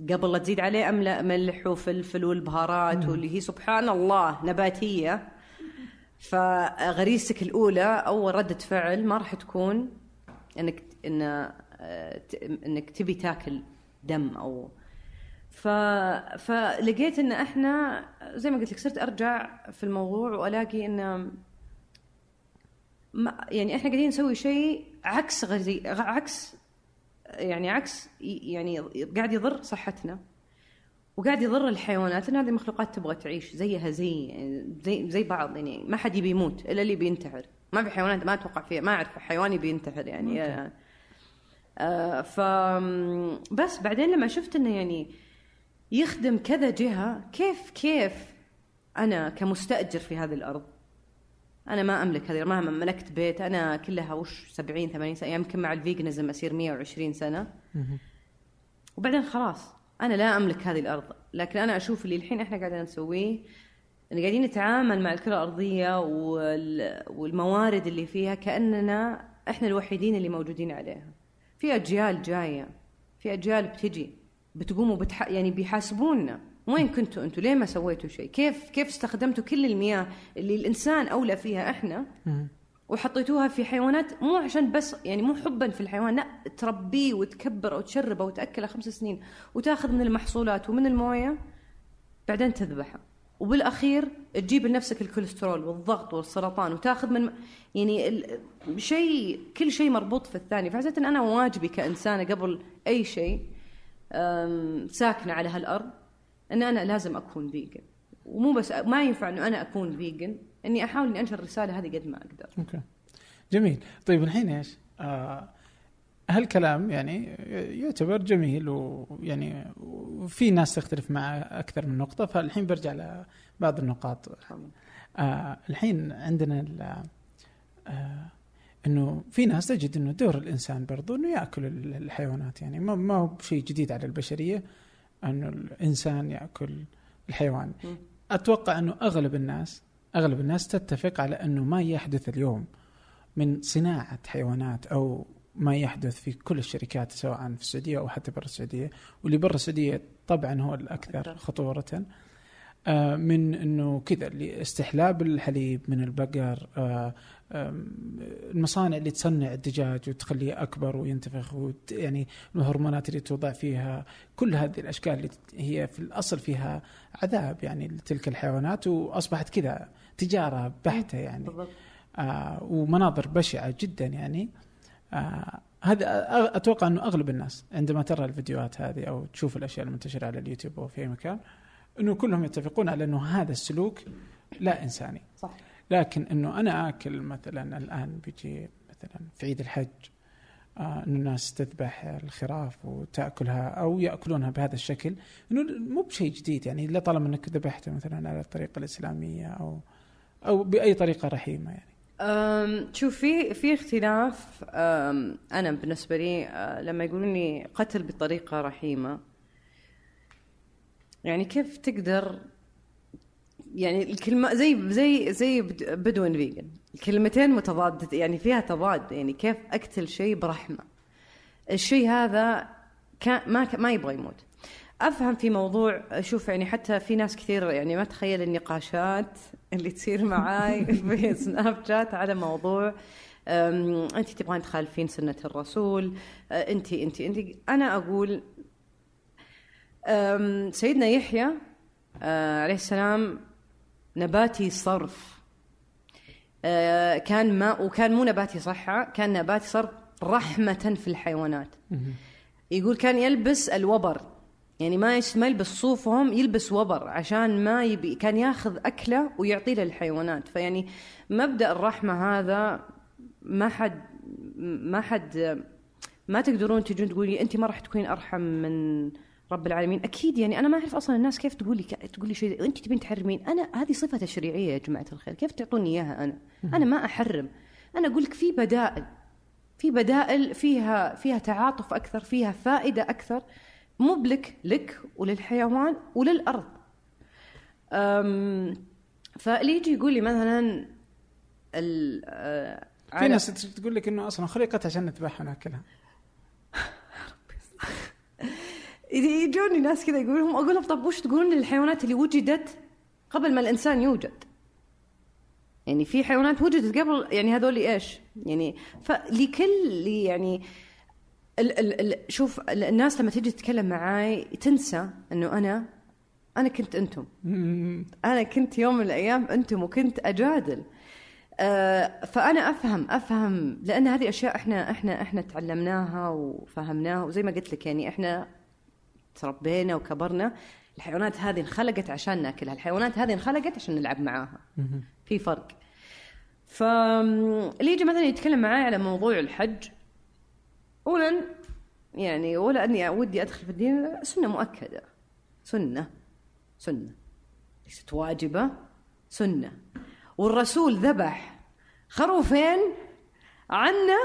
[SPEAKER 2] قبل لا تزيد عليه أملا ملح وفلفل والبهارات واللي هي سبحان الله نباتية. فغريزتك الأولى أول ردة فعل ما راح تكون إنك إن آه، إنك تبي تاكل دم أو. ف... فلقيت إن إحنا زي ما قلت لك صرت أرجع في الموضوع وألاقي إن ما يعني إحنا قاعدين نسوي شيء عكس غزي عكس يعني عكس يعني قاعد يضر صحتنا. وقاعد يضر الحيوانات لأن هذه المخلوقات تبغى تعيش زيها زي يعني زي زي بعض يعني ما حد يبي يموت إلا اللي بينتحر. ما في حيوانات ما أتوقع فيها ما أعرف حيوان يبي ينتحر يعني. آه ف بس بعدين لما شفت إنه يعني يخدم كذا جهة كيف كيف أنا كمستأجر في هذه الأرض أنا ما أملك هذه ما ملكت بيت أنا كلها وش 70 80 سنة يمكن مع الفيجنزم اسير 120 سنة. وبعدين خلاص أنا لا أملك هذه الأرض. لكن أنا أشوف اللي الحين إحنا قاعدين نسويه قاعدين نتعامل مع الكرة الأرضية وال- والموارد اللي فيها كأننا إحنا الوحيدين اللي موجودين عليها. في أجيال جاية في أجيال بتجي بتقوموا بتح... يعني بيحاسبونا. وين كنتوا أنتوا؟ ليه ما سويتوا شيء؟ كيف كيف استخدمتوا كل المياه اللي الإنسان أولى فيها إحنا وحطيتوها في حيوانات؟ مو عشان بس يعني مو حبا في الحيوان لا تربيه وتكبره وتشربه وتاكله خمس سنين وتاخذ من المحصولات ومن الموية بعدين تذبحه وبالأخير تجيب لنفسك الكوليسترول والضغط والسرطان وتاخذ من يعني ال- شيء كل شيء مربوط في الثاني. فحسيت إن أنا واجبي كإنسانة قبل أي شيء ساكنة على هالأرض. إن أنا لازم أكون vegan ومو بس ما ينفع إنه أنا أكون vegan إني أحاول إني أنشر الرسالة هذه قد ما أقدر.
[SPEAKER 1] أوكي. جميل. طيب الحين إيش؟ آه هالكلام يعني يعتبر جميل ويعني وفي ناس تختلف مع أكثر من نقطة فالحين برجع لبعض النقاط. آه الحين عندنا ال- آه إنه في ناس تجد إنه دور الإنسان برضو إنه يأكل ال- الحيوانات. يعني ما ما هو شيء جديد على البشرية. انه الإنسان يأكل الحيوان. أتوقع أنه أغلب الناس أغلب الناس تتفق على أنه ما يحدث اليوم من صناعة حيوانات أو ما يحدث في كل الشركات سواء في السعودية أو حتى برا السعودية واللي برا السعودية طبعا هو
[SPEAKER 2] الأكثر.
[SPEAKER 1] خطورة آه، من إنه كذا استحلاب الحليب من البقر آه، المصانع اللي تصنع الدجاج وتخليه أكبر وينتفخ وت يعني الهرمونات اللي توضع فيها كل هذه الأشكال اللي هي في الأصل فيها عذاب يعني لتلك الحيوانات وأصبحت كذا تجارة بحتة يعني. آه ومناظر بشعة جدا يعني. آه هذا أتوقع إنه أغلب الناس عندما ترى الفيديوهات هذه أو تشوف الأشياء المنتشرة على اليوتيوب أو في أي مكان إنه كلهم يتفقون على إنه هذا السلوك لا إنساني.
[SPEAKER 2] صح.
[SPEAKER 1] لكن إنه أنا آكل مثلا الآن بيجي مثلا في عيد الحج آه إنه الناس تذبح الخراف وتأكلها أو يأكلونها بهذا الشكل إنه مو بشيء جديد. يعني إلا طالما إنك ذبحته مثلا على الطريقة الإسلامية أو أو بأي طريقة رحيمة يعني.
[SPEAKER 2] شوف في في اختلاف أنا بالنسبة لي أه، لما يقولون لي قتل بطريقة رحيمة يعني كيف تقدر يعني الكلمة زي زي زي بد- بدون فيجن الكلمتين متضادة يعني فيها تضاد يعني كيف أقتل شيء برحمة. الشيء هذا كان ما ما يبغى يموت. أفهم في موضوع شوف يعني حتى في ناس كثير يعني ما تخيل النقاشات اللي تصير معاي في سناب شات على موضوع انت تبغين تخالفين سنة الرسول أه، انت انت انت. أنا أقول سيدنا يحيى أه، عليه السلام نباتي صرف. أه، كان ما وكان مو نباتي صحة كان نباتي صرف رحمة في الحيوانات. يقول كان يلبس الوبر. يعني ما ما يلبس صوفهم يلبس وبر عشان ما يبي كان ياخذ أكلة ويعطيه للحيوانات فيعني مبدأ الرحمة هذا ما حد ما حد ما تقدرون تجون تقولي انت ما راح تكونين أرحم من رب العالمين. أكيد يعني أنا ما أعرف أصلا الناس كيف تقولي تقولي شيء. أنت تبين تحرمين. أنا هذه صفة تشريعية يا جماعة الخير. كيف تعطوني إياها أنا؟ أنا ما أحرم. أنا أقول لك في بدائل. في بدائل فيها فيها تعاطف أكثر فيها فائدة أكثر. مو بلك لك وللحيوان وللأرض. أم، فاللي يجي يقول لي مثلا ال- آه،
[SPEAKER 1] في ناس تقول لك إنه أصلا خلقت عشان نذبحها ونأكلها
[SPEAKER 2] إذا يجوني ناس كذا يقولون أقول لهم طب وش تقولون للحيوانات اللي وجدت قبل ما الإنسان يوجد؟ يعني في حيوانات وجدت قبل يعني هذول إيش؟ يعني فلكل يعني ال ال ال شوف ال- الناس لما تيجي تتكلم معاي تنسى إنه أنا أنا كنت أنتم أنا كنت يوم من الأيام أنتم وكنت أجادل آه، فأنا أفهم أفهم لأن هذه أشياء إحنا إحنا إحنا تعلمناها وفهمناها وزي ما قلت لك يعني إحنا تربينا وكبرنا الحيوانات هذه انخلقت عشان ناكلها. الحيوانات هذه انخلقت عشان نلعب معاها. في فرق. فاللي يجي مثلا يتكلم معاي على موضوع الحج اولا يعني ولا أني ودي أدخل في الدين سنة مؤكدة. سنة. سنة. ليست واجبة. سنة. والرسول ذبح خروفين عنه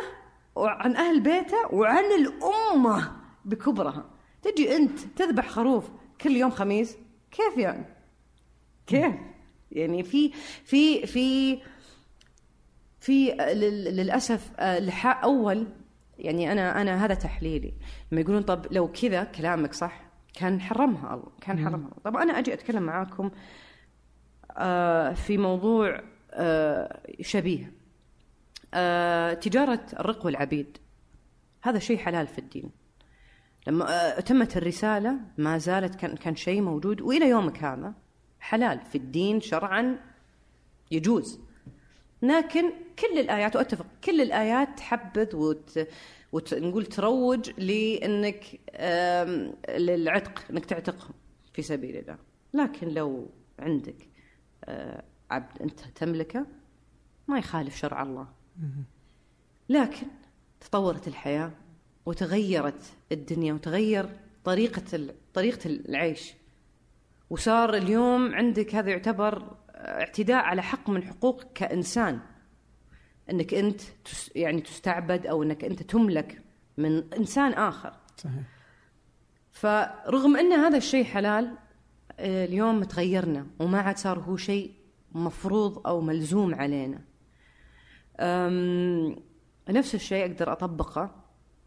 [SPEAKER 2] وعن أهل بيته وعن الأمة بكبرها. تجي أنت تذبح خروف كل يوم خميس؟ كيف يعني؟ كيف؟ يعني في في في في لل- للأسف آه، لحاء أول يعني أنا أنا هذا تحليلي. لما يقولون طب لو كذا كلامك صح كان حرمها الله كان حرمها الله. طب أنا أجي أتكلم معاكم آه، في موضوع آه، شبيه. تجارة الرق والعبيد هذا شيء حلال في الدين. لما آه، تمت الرسالة ما زالت كان كان شيء موجود وإلى يومك هذا حلال في الدين شرعا يجوز. لكن كل الآيات وأتفق كل الآيات تحبذ وت... وت... نقول تروج لإنك للعتق إنك تعتقهم في سبيل الله. لكن لو عندك آه، عبد أنت تملكه ما يخالف شرع الله. لكن تطورت الحياة. وتغيرت الدنيا وتغير طريقة ال... طريقة العيش. وصار اليوم عندك هذا يعتبر اعتداء على حق من حقوقك كإنسان. إنك أنت يعني تستعبد أو إنك أنت تملك من إنسان آخر.
[SPEAKER 1] صحيح.
[SPEAKER 2] فرغم أن هذا الشيء حلال اليوم تغيرنا وما عاد صار هو شيء مفروض أو ملزوم علينا. نفس الشيء أقدر أطبقه.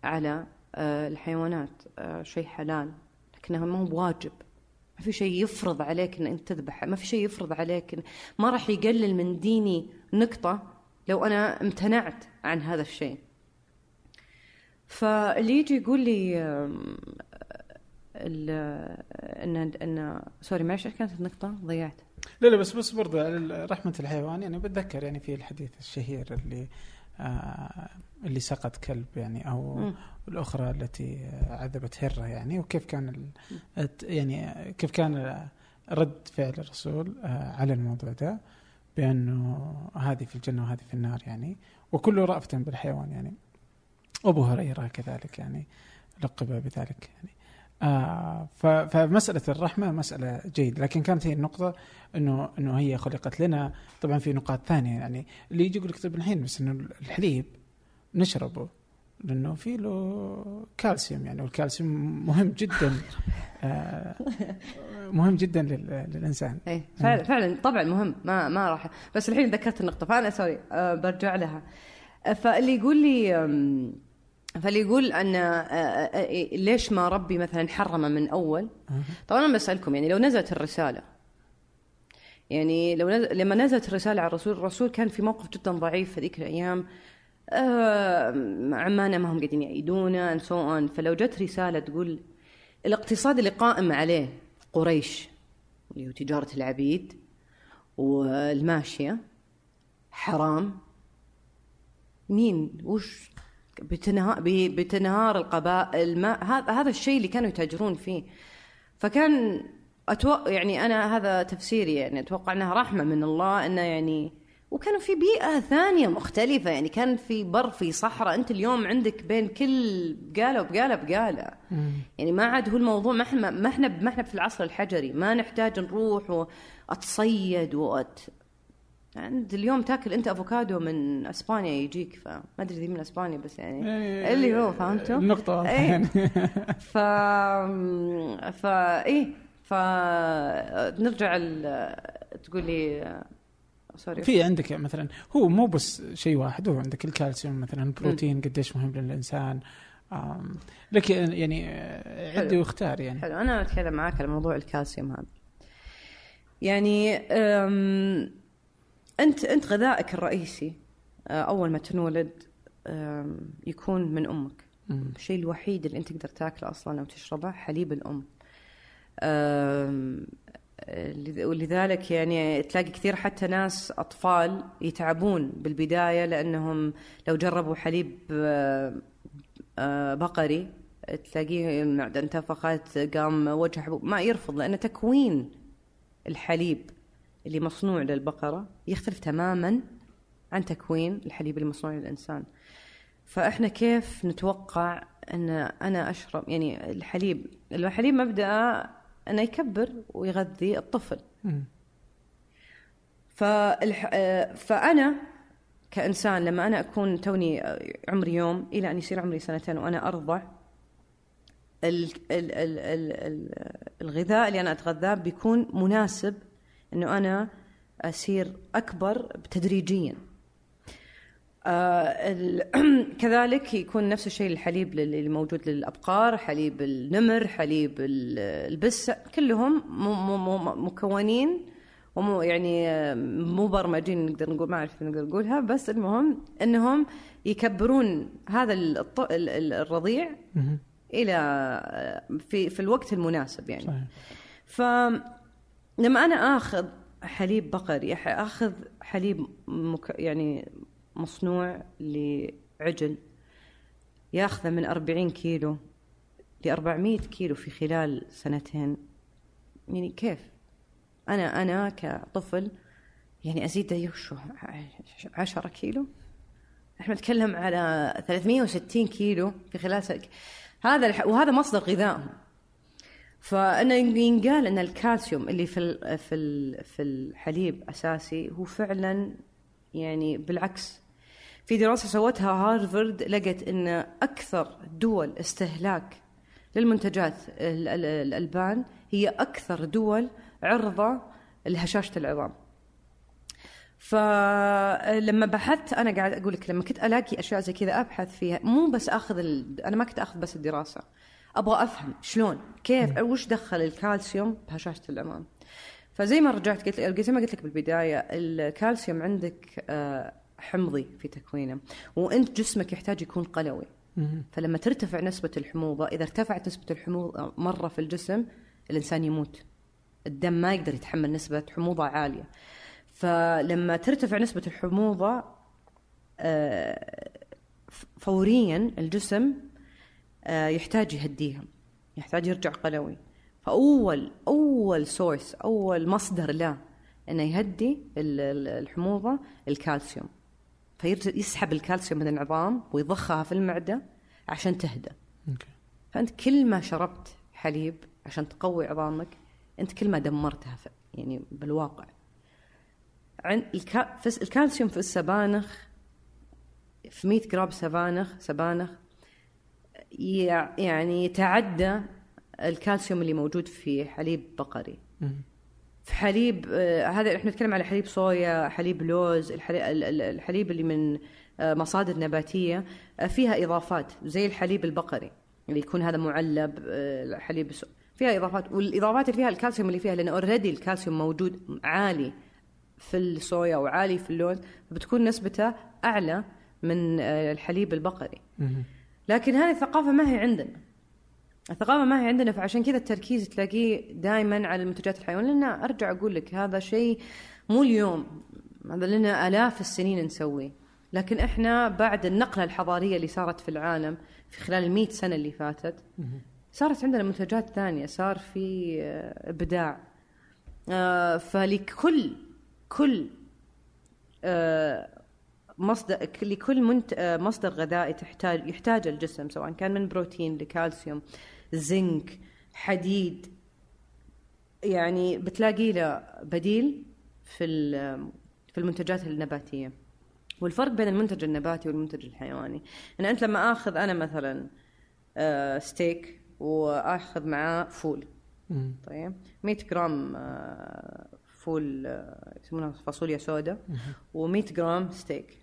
[SPEAKER 2] على آه، الحيوانات آه، شيء حلال لكنه مو بواجب. ما في شيء يفرض عليك إن أنت تذبح ما في شيء يفرض عليك ما راح يقلل من ديني نقطة لو أنا امتنعت عن هذا الشيء. فاللي يجي يقول لي إن إن سوري معلش إيش كانت النقطة؟ ضيعت.
[SPEAKER 1] لا لا بس بس برضه رحمة الحيوان يعني بتذكر يعني في الحديث الشهير اللي آه اللي سقط كلب يعني أو
[SPEAKER 2] مم.
[SPEAKER 1] الأخرى التي عذبت هرة يعني. وكيف كان يعني كيف كان رد فعل الرسول آه على الموضوع ده؟ بأنه هذه في الجنة وهذه في النار يعني. وكله رأفة بالحيوان يعني. أبو هريرة كذلك يعني لقب بذلك يعني. آه فمسألة الرحمة مسألة جيدة. لكن كانت هي النقطة انه إنه هي خلقت لنا. طبعا في نقاط ثانية يعني. اللي يجي يقول لك طيب الحين بس إنه الحليب نشربه لأنه في له كالسيوم يعني والكالسيوم مهم جدا آه مهم جدا لل- للإنسان.
[SPEAKER 2] إيه فعلا فعلا طبعا مهم ما ما راح بس الحين ذكرت النقطة فأنا sorry أه برجع لها. فاللي يقول لي فاللي يقول أن أه، ليش ما ربي مثلا حرمه من أول؟ طبعا أنا بسألكم يعني لو نزلت الرسالة يعني لو نزل لما نزلت الرسالة على الرسول الرسول كان في موقف جدا ضعيف في ذيك الأيام. آه، عمانة ما هم قاعدين يعيدونه so on. فلو جت رسالة تقول الاقتصاد اللي قائم عليه قريش اللي هو تجارة العبيد والماشية حرام. مين؟ وش؟ بتنهار بتنهار القبائل. ما هذا الشيء اللي كانوا يتاجرون فيه. فكان أتوقع يعني أنا هذا تفسيري يعني أتوقع إنها رحمة من الله إنه يعني وكانوا في بيئة ثانية مختلفة. يعني كان في بر في صحراء. أنت اليوم عندك بين كل بقالة وبقالة بقالة. يعني ما عاد هو الموضوع ما إحنا ما إحنا ما إحنا في العصر الحجري. ما نحتاج نروح وأتصيد وأت عند اليوم تاكل أنت أفوكادو من أسبانيا يجيك. فما أدري ذي من أسبانيا بس يعني
[SPEAKER 1] إيه،
[SPEAKER 2] اللي هو فهمتوا؟
[SPEAKER 1] النقطة. واضحة
[SPEAKER 2] إيه.
[SPEAKER 1] يعني.
[SPEAKER 2] ف فا إيه. فنرجع ال... تقول لي sorry.
[SPEAKER 1] في عندك مثلا هو مو بس شيء واحد هو عندك الكالسيوم مثلا البروتين قديش مهم للإنسان. لك يعني آه، عدي
[SPEAKER 2] حلو.
[SPEAKER 1] واختار يعني.
[SPEAKER 2] حلو. أنا أتكلم معاك على موضوع الكالسيوم هذا. يعني أنت أنت غذائك الرئيسي أه، أول ما تنولد يكون من
[SPEAKER 1] أمك.
[SPEAKER 2] الشيء الوحيد اللي أنت تقدر تاكله أصلا أو تشربه حليب الأم. ولذلك يعني تلاقي كثير حتى ناس أطفال يتعبون بالبداية لأنهم لو جربوا حليب أه، أه، بقري تلاقيه معدة انتفخت قام وجه حبوب ما يرفض لأن تكوين الحليب اللي مصنوع للبقرة يختلف تماما عن تكوين الحليب المصنوع للإنسان. فإحنا كيف نتوقع أن أنا أشرب يعني الحليب؟ الحليب مبدأ أنه يكبر ويغذي الطفل. فالح... فأنا كإنسان لما أنا أكون توني عمري يوم إلى أن يصير عمري سنتين وأنا أرضع ال... ال... ال... ال... ال... الغذاء اللي أنا أتغذاه بيكون مناسب أنه أنا أصير أكبر تدريجيا. كذلك يكون نفس الشيء الحليب لل- اللي موجود للأبقار حليب النمر حليب ال- البس كلهم. مكونين ومو يعني آه، مبرمجين نقدر نقول ما أعرف نقدر نقولها بس المهم إنهم يكبرون هذا الرضيع. إلى آه، في في الوقت المناسب يعني
[SPEAKER 1] صحيح
[SPEAKER 2] فلما أنا آخذ حليب بقري آخذ حليب مك... يعني مصنوع لعجل ياخذه من 40 كيلو ل 400 كيلو في خلال سنتين يعني كيف؟ أنا أنا كطفل يعني ازيد يوشو 10 كيلو إحنا نتكلم على 360 كيلو في خلال سنة. هذا. وهذا مصدر غذائهم فإنه ينقال إن الكالسيوم اللي في. في الحليب أساسي هو فعلا يعني بالعكس في دراسة سوتها هارفارد لقت إن أكثر دول استهلاك للمنتجات ال- ال- الألبان هي أكثر دول عرضة لهشاشة العظام. فلما بحثت أنا قاعد أقول لك لما كنت ألاقي أشياء زي كذا أبحث فيها مو بس أخذ ال... أنا ما كنت أخذ بس الدراسة. أبغى أفهم شلون كيف وش دخل الكالسيوم بهشاشة العظام. فزي ما رجعت قلت لك زي ما قلت لك بالبداية الكالسيوم عندك آه، حمضي في تكوينه وانت جسمك يحتاج يكون قلوي. فلما ترتفع نسبة الحموضة إذا ارتفعت نسبة الحموضة مرة في الجسم الإنسان يموت. الدم ما يقدر يتحمل نسبة حموضة عالية. فلما ترتفع نسبة الحموضة آه، فوريا الجسم آه، يحتاج يهديها يحتاج يرجع قلوي. فأول أول سورس أول مصدر له أنه يهدي ال- ال- الحموضة الكالسيوم. فيسحب الكالسيوم من العظام ويضخها في المعدة عشان تهدى
[SPEAKER 1] أوكي.
[SPEAKER 2] فأنت كل ما شربت حليب عشان تقوي عظامك أنت كل ما دمرتها في يعني بالواقع. عن الكا... الكالسيوم في السبانخ في 100 جرام سبانخ سبانخ يع- يعني يتعدى الكالسيوم اللي موجود في حليب بقري. في حليب آه، هذا إحنا نتكلم على حليب صويا حليب لوز الحليب, الحليب اللي من آه، مصادر نباتية آه، فيها إضافات زي الحليب البقري اللي يكون هذا معلب حليب فيها إضافات والإضافات اللي فيها الكالسيوم اللي فيها لأن already الكالسيوم موجود عالي في الصويا وعالي في اللوز فبتكون نسبته أعلى من الحليب البقري. لكن هذه الثقافة ما هي عندنا الثقافة ما هي عندنا فعشان كذا التركيز تلاقيه دائما على المنتجات الحيوانية لأن أرجع أقول لك هذا شيء مو اليوم هذا لنا آلاف السنين نسويه. لكن إحنا بعد النقلة الحضارية اللي صارت في العالم في خلال المئة سنة اللي فاتت صارت عندنا منتجات ثانية. صار في آه، إبداع. آه، فلكل كل آه، مصدر لكل منت... مصدر غذائي تحتاج يحتاج الجسم سواء كان من بروتين لكالسيوم. زنك حديد يعني بتلاقي له بديل في في المنتجات النباتية. والفرق بين المنتج النباتي والمنتج الحيواني. ان أنت لما آخذ أنا مثلا آه، ستيك وآخذ معاه فول. طيب؟ 100 جرام آه، فول آه، يسمونها فاصوليا سوداء و100 جرام ستيك.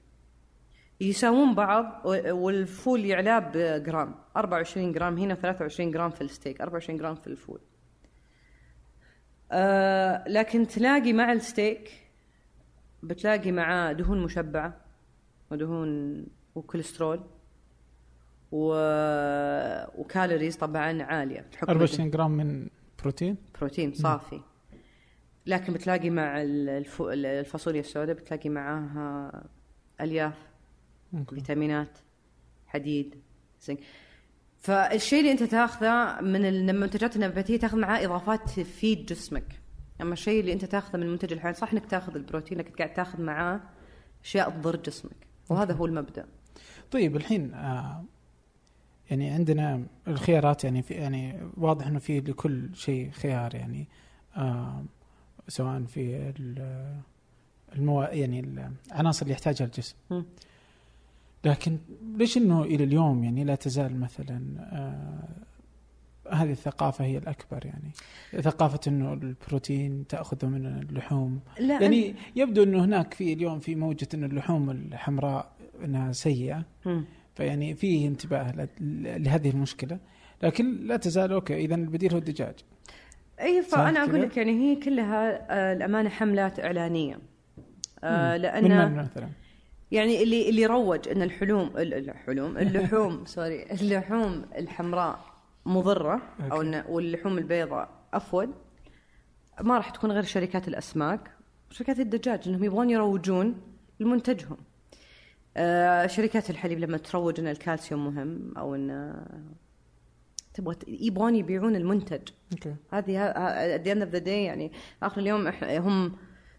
[SPEAKER 2] يساوون بعض والفول يعلاه بجرام. 24 جرام هنا 23 جرام في الستيك 24 جرام في الفول. آه لكن تلاقي مع الستيك بتلاقي معاه دهون مشبعة ودهون وكوليسترول و... و calories طبعا عالية. بحكم
[SPEAKER 1] 24 جرام من بروتين؟
[SPEAKER 2] بروتين صافي. لكن بتلاقي مع ال- الف- الفاصوليا السوداء بتلاقي معاها ألياف.
[SPEAKER 1] أوكي
[SPEAKER 2] فيتامينات حديد زنك. فالشيء اللي أنت تاخذه من المنتجات النباتية تاخذ معاه إضافات تفيد جسمك. أما الشيء اللي أنت تاخذه من المنتج الحيواني صح إنك تاخذ البروتين لكن قاعد تاخذ معاه أشياء تضر جسمك. وهذا هو المبدأ.
[SPEAKER 1] طيب الحين آه يعني عندنا الخيارات يعني في يعني واضح إنه في لكل شيء خيار يعني آه سواء في ال- الموا يعني العناصر اللي يحتاجها الجسم.
[SPEAKER 2] مم.
[SPEAKER 1] لكن ليش إنه إلى اليوم يعني لا تزال مثلا آه هذه الثقافة هي الأكبر يعني؟ ثقافة أنه البروتين تأخذه من اللحوم.
[SPEAKER 2] لا
[SPEAKER 1] يعني يبدو أنه هناك في اليوم في موجة أن اللحوم الحمراء أنها سيئة.
[SPEAKER 2] مم.
[SPEAKER 1] فيعني فيه انتباه لهذه المشكلة. لكن لا تزال okay اذا البديل هو الدجاج. أي
[SPEAKER 2] فانا
[SPEAKER 1] أقول؟
[SPEAKER 2] لك يعني هي كلها آه، الامانه حملات إعلانية. آه
[SPEAKER 1] من
[SPEAKER 2] لأن
[SPEAKER 1] من مثلا؟
[SPEAKER 2] يعني اللي اللي روج إن الحلوم ال- الحلوم اللحوم sorry اللحوم الحمراء مضرة
[SPEAKER 1] أو.
[SPEAKER 2] إن واللحوم البيضاء أفيد ما راح تكون غير شركات الأسماك وشركات الدجاج إنهم يبغون يروجون لمنتجهم. آه شركات الحليب لما تروج إن الكالسيوم مهم أو إن تبغى يبغون يبيعون المنتج. okay. at the end of the day يعني آخر اليوم هم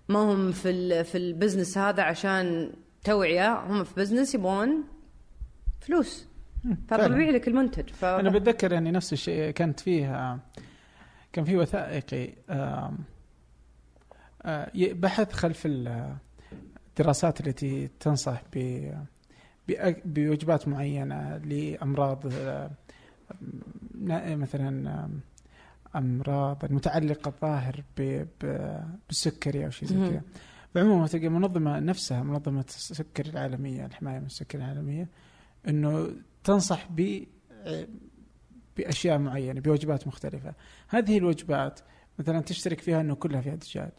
[SPEAKER 2] ما هم في ال في ال business هذا عشان توعية هم في business يبغون فلوس. فببيع لك المنتج ف...
[SPEAKER 1] أنا بتذكر يعني نفس الشيء كانت فيه كان في وثائقي آه، بحث خلف ال- الدراسات التي تنصح ب بوجبات معينة لأمراض مثلا أمراض المتعلقة الظاهر بالسكري أو شيء زي. كذا فعموما تلقى المنظمه نفسها منظمة السكري العالمية الحماية من السكري العالمية إنه تنصح ب بأشياء معينة بوجبات مختلفة هذه الوجبات مثلا تشترك فيها إنه كلها فيها دجاج.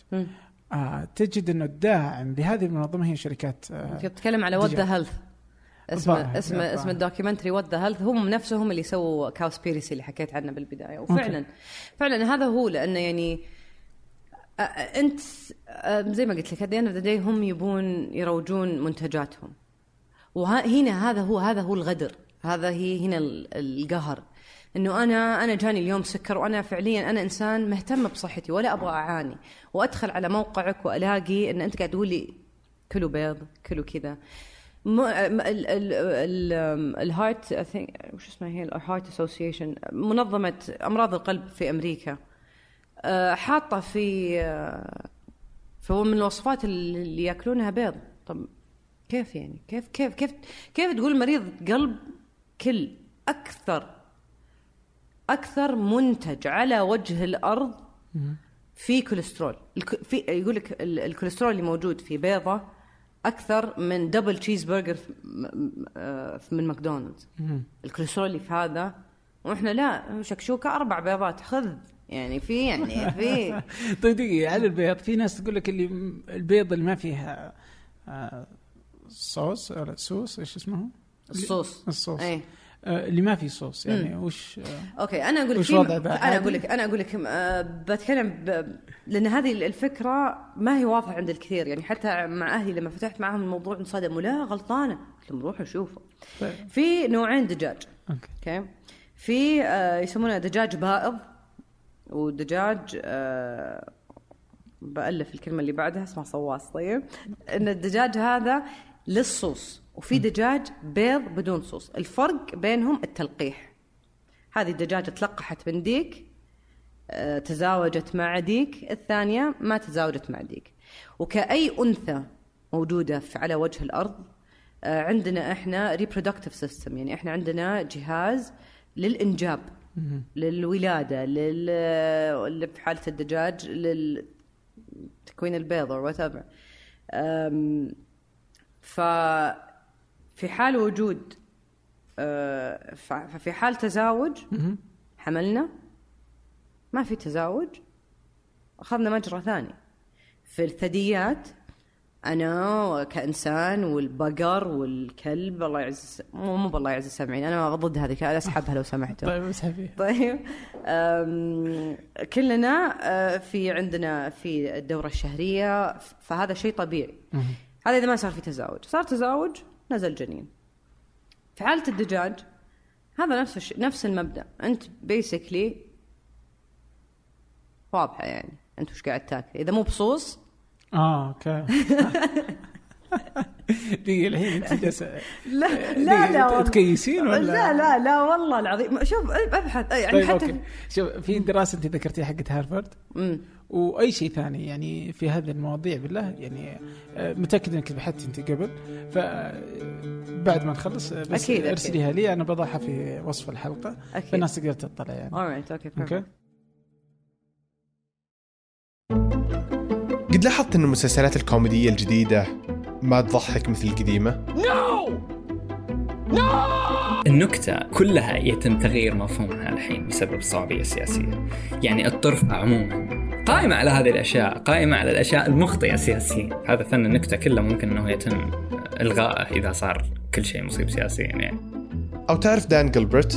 [SPEAKER 1] آه تجد إنه الداعم لهذه المنظمة هي شركات آه
[SPEAKER 2] أنت بتتكلم على What
[SPEAKER 1] the
[SPEAKER 2] Health اسمه
[SPEAKER 1] الظاهر.
[SPEAKER 2] اسم
[SPEAKER 1] ال
[SPEAKER 2] documentary What the Health هم نفسهم اللي سووا Cowspiracy اللي حكيت عنه بالبداية وفعلا فعلا هذا هو لأنه يعني آه، أنت زي ما قلت لك day هم يبون يروجون منتجاتهم. وهنا هذا هو هذا هو الغدر. هذا هي هنا ال- القهر. إنه أنا أنا جاني اليوم سكر وأنا فعليا أنا إنسان مهتم بصحتي ولا أبغى أعاني. وأدخل على موقعك وألاقي إن أنت قاعد تقول لي كلوا بيض كلوا كذا. ال Heart وش اسمها هي؟ ال Heart Association منظمة أمراض القلب في أمريكا. حاطة في آه، فهو من الوصفات اللي يأكلونها بيض. طب كيف يعني؟ كيف كيف كيف كيف تقول مريض قلب كل أكثر أكثر منتج على وجه الأرض في كوليسترول؟ في يقول لك ال- الكوليسترول اللي موجود في بيضة أكثر من double cheeseburger آه، من ماكدونالدز. الكوليسترول اللي في هذا وإحنا لا شكشوكة أربع بيضات خذ يعني في يعني في.
[SPEAKER 1] طيب دقيقة على البيض في ناس تقول لك اللي البيض اللي ما فيها آه صوص ولا سوس إيش اسمه؟
[SPEAKER 2] الصوص.
[SPEAKER 1] الصوص.
[SPEAKER 2] اي
[SPEAKER 1] آه اللي ما فيه صوص يعني وش آه
[SPEAKER 2] أوكي أنا أقول لك
[SPEAKER 1] وش وضع؟ أنا؟
[SPEAKER 2] أقول لك أنا أقول لك آه، بتكلم ب... لأن هذه الفكرة ما هي واضحة عند الكثير يعني حتى مع أهلي لما فتحت معهم الموضوع انصدموا لا غلطانة. قلت لهم روحوا شوفوا.
[SPEAKER 1] طيب.
[SPEAKER 2] في نوعين دجاج.
[SPEAKER 1] okay.
[SPEAKER 2] okay. في آه، يسمونه دجاج بائض. ودجاج آه، بألف الكلمة اللي بعدها اسمها صواص. طيب إن الدجاج هذا للصوص وفي دجاج بيض بدون صوص. الفرق بينهم التلقيح. هذه الدجاجة تلقحت من ديك آه، تزاوجت مع ديك. الثانية ما تزاوجت مع ديك. وكأي أنثى موجودة في على وجه الأرض آه، عندنا إحنا reproductive system يعني إحنا عندنا جهاز للإنجاب. للولادة لل في حالة الدجاج لتكوين البيض or whatever. أم، ففي حال وجود ف- ففي حال تزاوج حملنا. ما في تزاوج أخذنا مجرى ثاني. في الثدييات أنا كإنسان والبقر والكلب الله يعز مو مو بالله يعز السامعين أنا ضد هذه أنا أسحبها لو سمحتوا.
[SPEAKER 1] طيب اسحبي
[SPEAKER 2] طيب كلنا أه، في عندنا في الدورة الشهرية فهذا شيء طبيعي. هذا إذا ما صار في تزاوج. صار تزاوج نزل جنين. في حالة الدجاج هذا نفس الشيء نفس المبدأ. أنت بيسكلي واضحة يعني. أنت وش قاعد تاكل؟ إذا مو بصوص
[SPEAKER 1] آه okay. دقيقة الحين أنت جالسة
[SPEAKER 2] لا
[SPEAKER 1] دقيقة،
[SPEAKER 2] لا والله.
[SPEAKER 1] تكيسين ولا؟
[SPEAKER 2] لا لا لا والله العظيم. شوف أبحث. يعني
[SPEAKER 1] طيب
[SPEAKER 2] حتى
[SPEAKER 1] okay. شوف في دراسة أنت ذكرتيها حقت هارفارد؟
[SPEAKER 2] مم.
[SPEAKER 1] وأي شيء ثاني يعني في هذه المواضيع بالله يعني آه، متأكد أنك بحثت أنت قبل. فبعد ما نخلص آه، بس
[SPEAKER 2] أكيد، أكيد.
[SPEAKER 1] أرسليها لي. أنا بضعها في وصف الحلقة.
[SPEAKER 2] أكيد.
[SPEAKER 1] فالناس تقدر تطلع يعني.
[SPEAKER 2] Alright okay؟
[SPEAKER 1] okay
[SPEAKER 5] قد لاحظت أن المسلسلات الكوميدية الجديدة ما تضحك مثل القديمة؟
[SPEAKER 6] النكتة كلها يتم تغيير مفهومها الحين بسبب الصعوبية السياسية يعني الطرفة عموما قائمة على هذه الأشياء قائمة على الأشياء المخطئة سياسيا. هذا فن النكتة كله ممكن أنه يتم إلغائه إذا صار كل شيء مصيب سياسيا يعني.
[SPEAKER 5] أو تعرف دان جilbert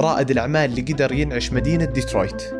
[SPEAKER 5] رائد الأعمال اللي قدر ينعش مدينة ديترويت.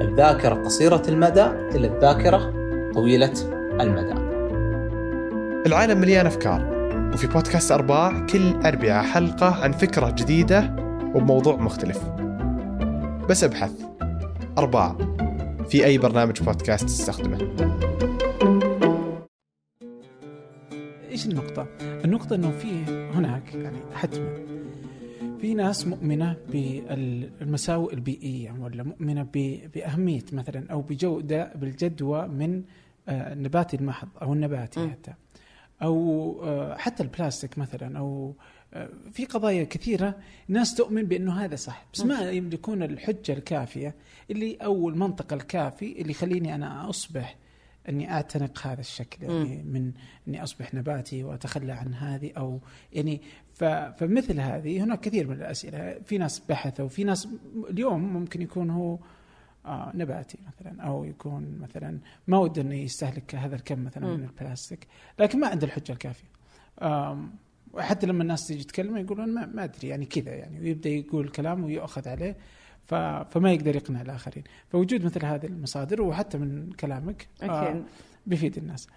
[SPEAKER 7] الذاكرة قصيرة المدى إلى الذاكرة طويلة المدى.
[SPEAKER 5] العالم مليان أفكار وفي بودكاست أرباع كل أربعة حلقة عن فكرة جديدة وبموضوع مختلف. بس أبحث. أرباع. في أي برنامج بودكاست تستخدمه؟
[SPEAKER 1] إيش النقطة؟ النقطة إنه في هناك يعني حتما في ناس مؤمنة بالمساوئ البيئية ولا مؤمنة بأهمية مثلا أو بجودة بالجدوى من آه، النباتي المحض أو النباتي
[SPEAKER 2] مم.
[SPEAKER 1] حتى. أو آه، حتى البلاستيك مثلا أو آه، في قضايا كثيرة ناس تؤمن بأنه هذا صح. بس ما يملكون الحجة الكافية اللي أو المنطق الكافي اللي يخليني أنا أصبح أني أعتنق هذا الشكل يعني من أني أصبح نباتي وأتخلى عن هذه أو يعني فمثل هذه هناك كثير من الأسئلة في ناس بحثوا في ناس اليوم ممكن يكون هو آه نباتي مثلا أو يكون مثلا ما وده انه يستهلك هذا الكم مثلا. من البلاستيك لكن ما عنده الحجة الكافية وحتى لما الناس تيجي تتكلم يقولون ما, ما أدري يعني كذا يعني ويبدأ يقول كلام ويؤخذ عليه. فما يقدر يقنع الآخرين فوجود مثل هذه المصادر وحتى من كلامك
[SPEAKER 2] أكيد
[SPEAKER 1] بيفيد الناس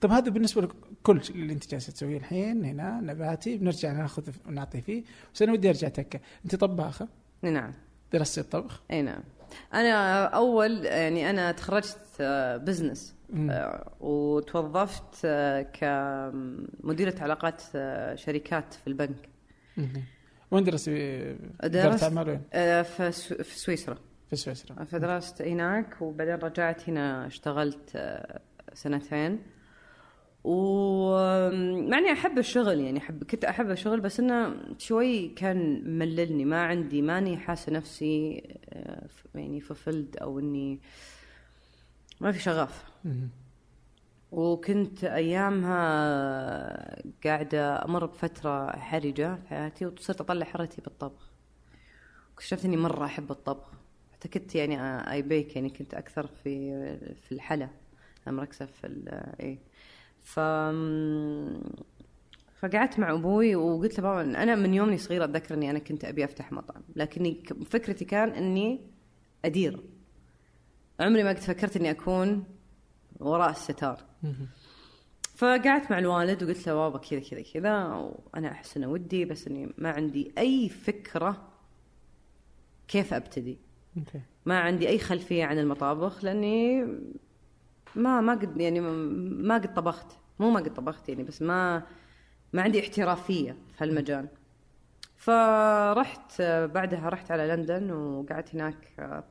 [SPEAKER 1] طب هذا بالنسبة لكل اللي انت جالسة تسويه الحين هنا نباتي بنرجع ناخذ ونعطي فيه بس أنا ودي أرجع تكه انت طباخة؟
[SPEAKER 2] نعم.
[SPEAKER 1] درست الطبخ؟
[SPEAKER 2] إي نعم. أنا أول يعني أنا تخرجت آه، business
[SPEAKER 1] مم.
[SPEAKER 2] آه، وتوظفت آه، كمديرة علاقات آه، شركات في البنك.
[SPEAKER 1] وين درست
[SPEAKER 2] درست
[SPEAKER 1] أعمال وين؟
[SPEAKER 2] آه، في سو- في سويسرا.
[SPEAKER 1] في سويسرا.
[SPEAKER 2] فدرست هناك وبعدين رجعت هنا اشتغلت آه، سنتين. ومع اني أحب الشغل يعني احب كنت أحب الشغل بس إنه شوي كان مللني ما عندي ماني حاسة نفسي آه، يعني ففلد أو إني ما في شغف. وكنت أيامها قاعدة أمر بفترة حرجة في حياتي وصرت أطلع حرتي بالطبخ. اكتشفت إني مرة أحب الطبخ. حتى كنت يعني اي بيك يعني كنت أكثر في في الحلا. مركزة في ال- إيه. ف فقعدت مع أبوي وقلت له بابا أنا من يومني صغيرة اتذكر اني أنا كنت أبي أفتح مطعم لكني فكرتي كان إني أدير. عمري ما قد فكرت إني أكون وراء الستار. فقعدت مع الوالد وقلت له بابا كذا كذا كذا وأنا احس انه ودي بس إني ما عندي أي فكرة كيف
[SPEAKER 1] أبتدي.
[SPEAKER 2] ما عندي أي خلفية عن المطابخ لأني ما ما قد يعني ما- قد طبخت. مو ما قد طبخت يعني بس ما ما عندي احترافية في هالمجال. فرحت بعدها رحت على لندن وقعدت هناك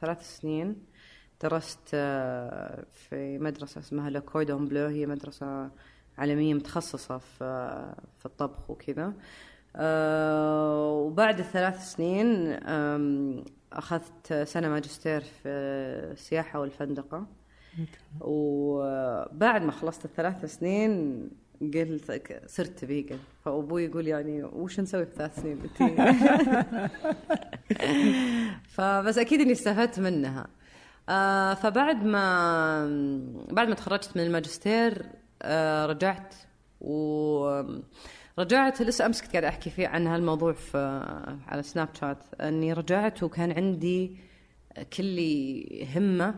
[SPEAKER 2] ثلاث سنين. درست في مدرسة اسمها لا كوردون بلو هي مدرسة عالمية متخصصة في في الطبخ وكذا. وبعد الثلاث سنين أخذت سنة ماجستير في السياحة والفندقة. وبعد ما خلصت الثلاث سنين قلت صرت فيجن فأبوي يقول يعني وش نسوي في ثلاث سنين؟ فبس أكيد إني استفدت منها. آه فبعد ما بعد ما تخرجت من الماجستير آه رجعت و رجعت لسه أمس كنت قاعدة أحكي فيه عن هالموضوع في على سناب شات إني رجعت وكان عندي كل همة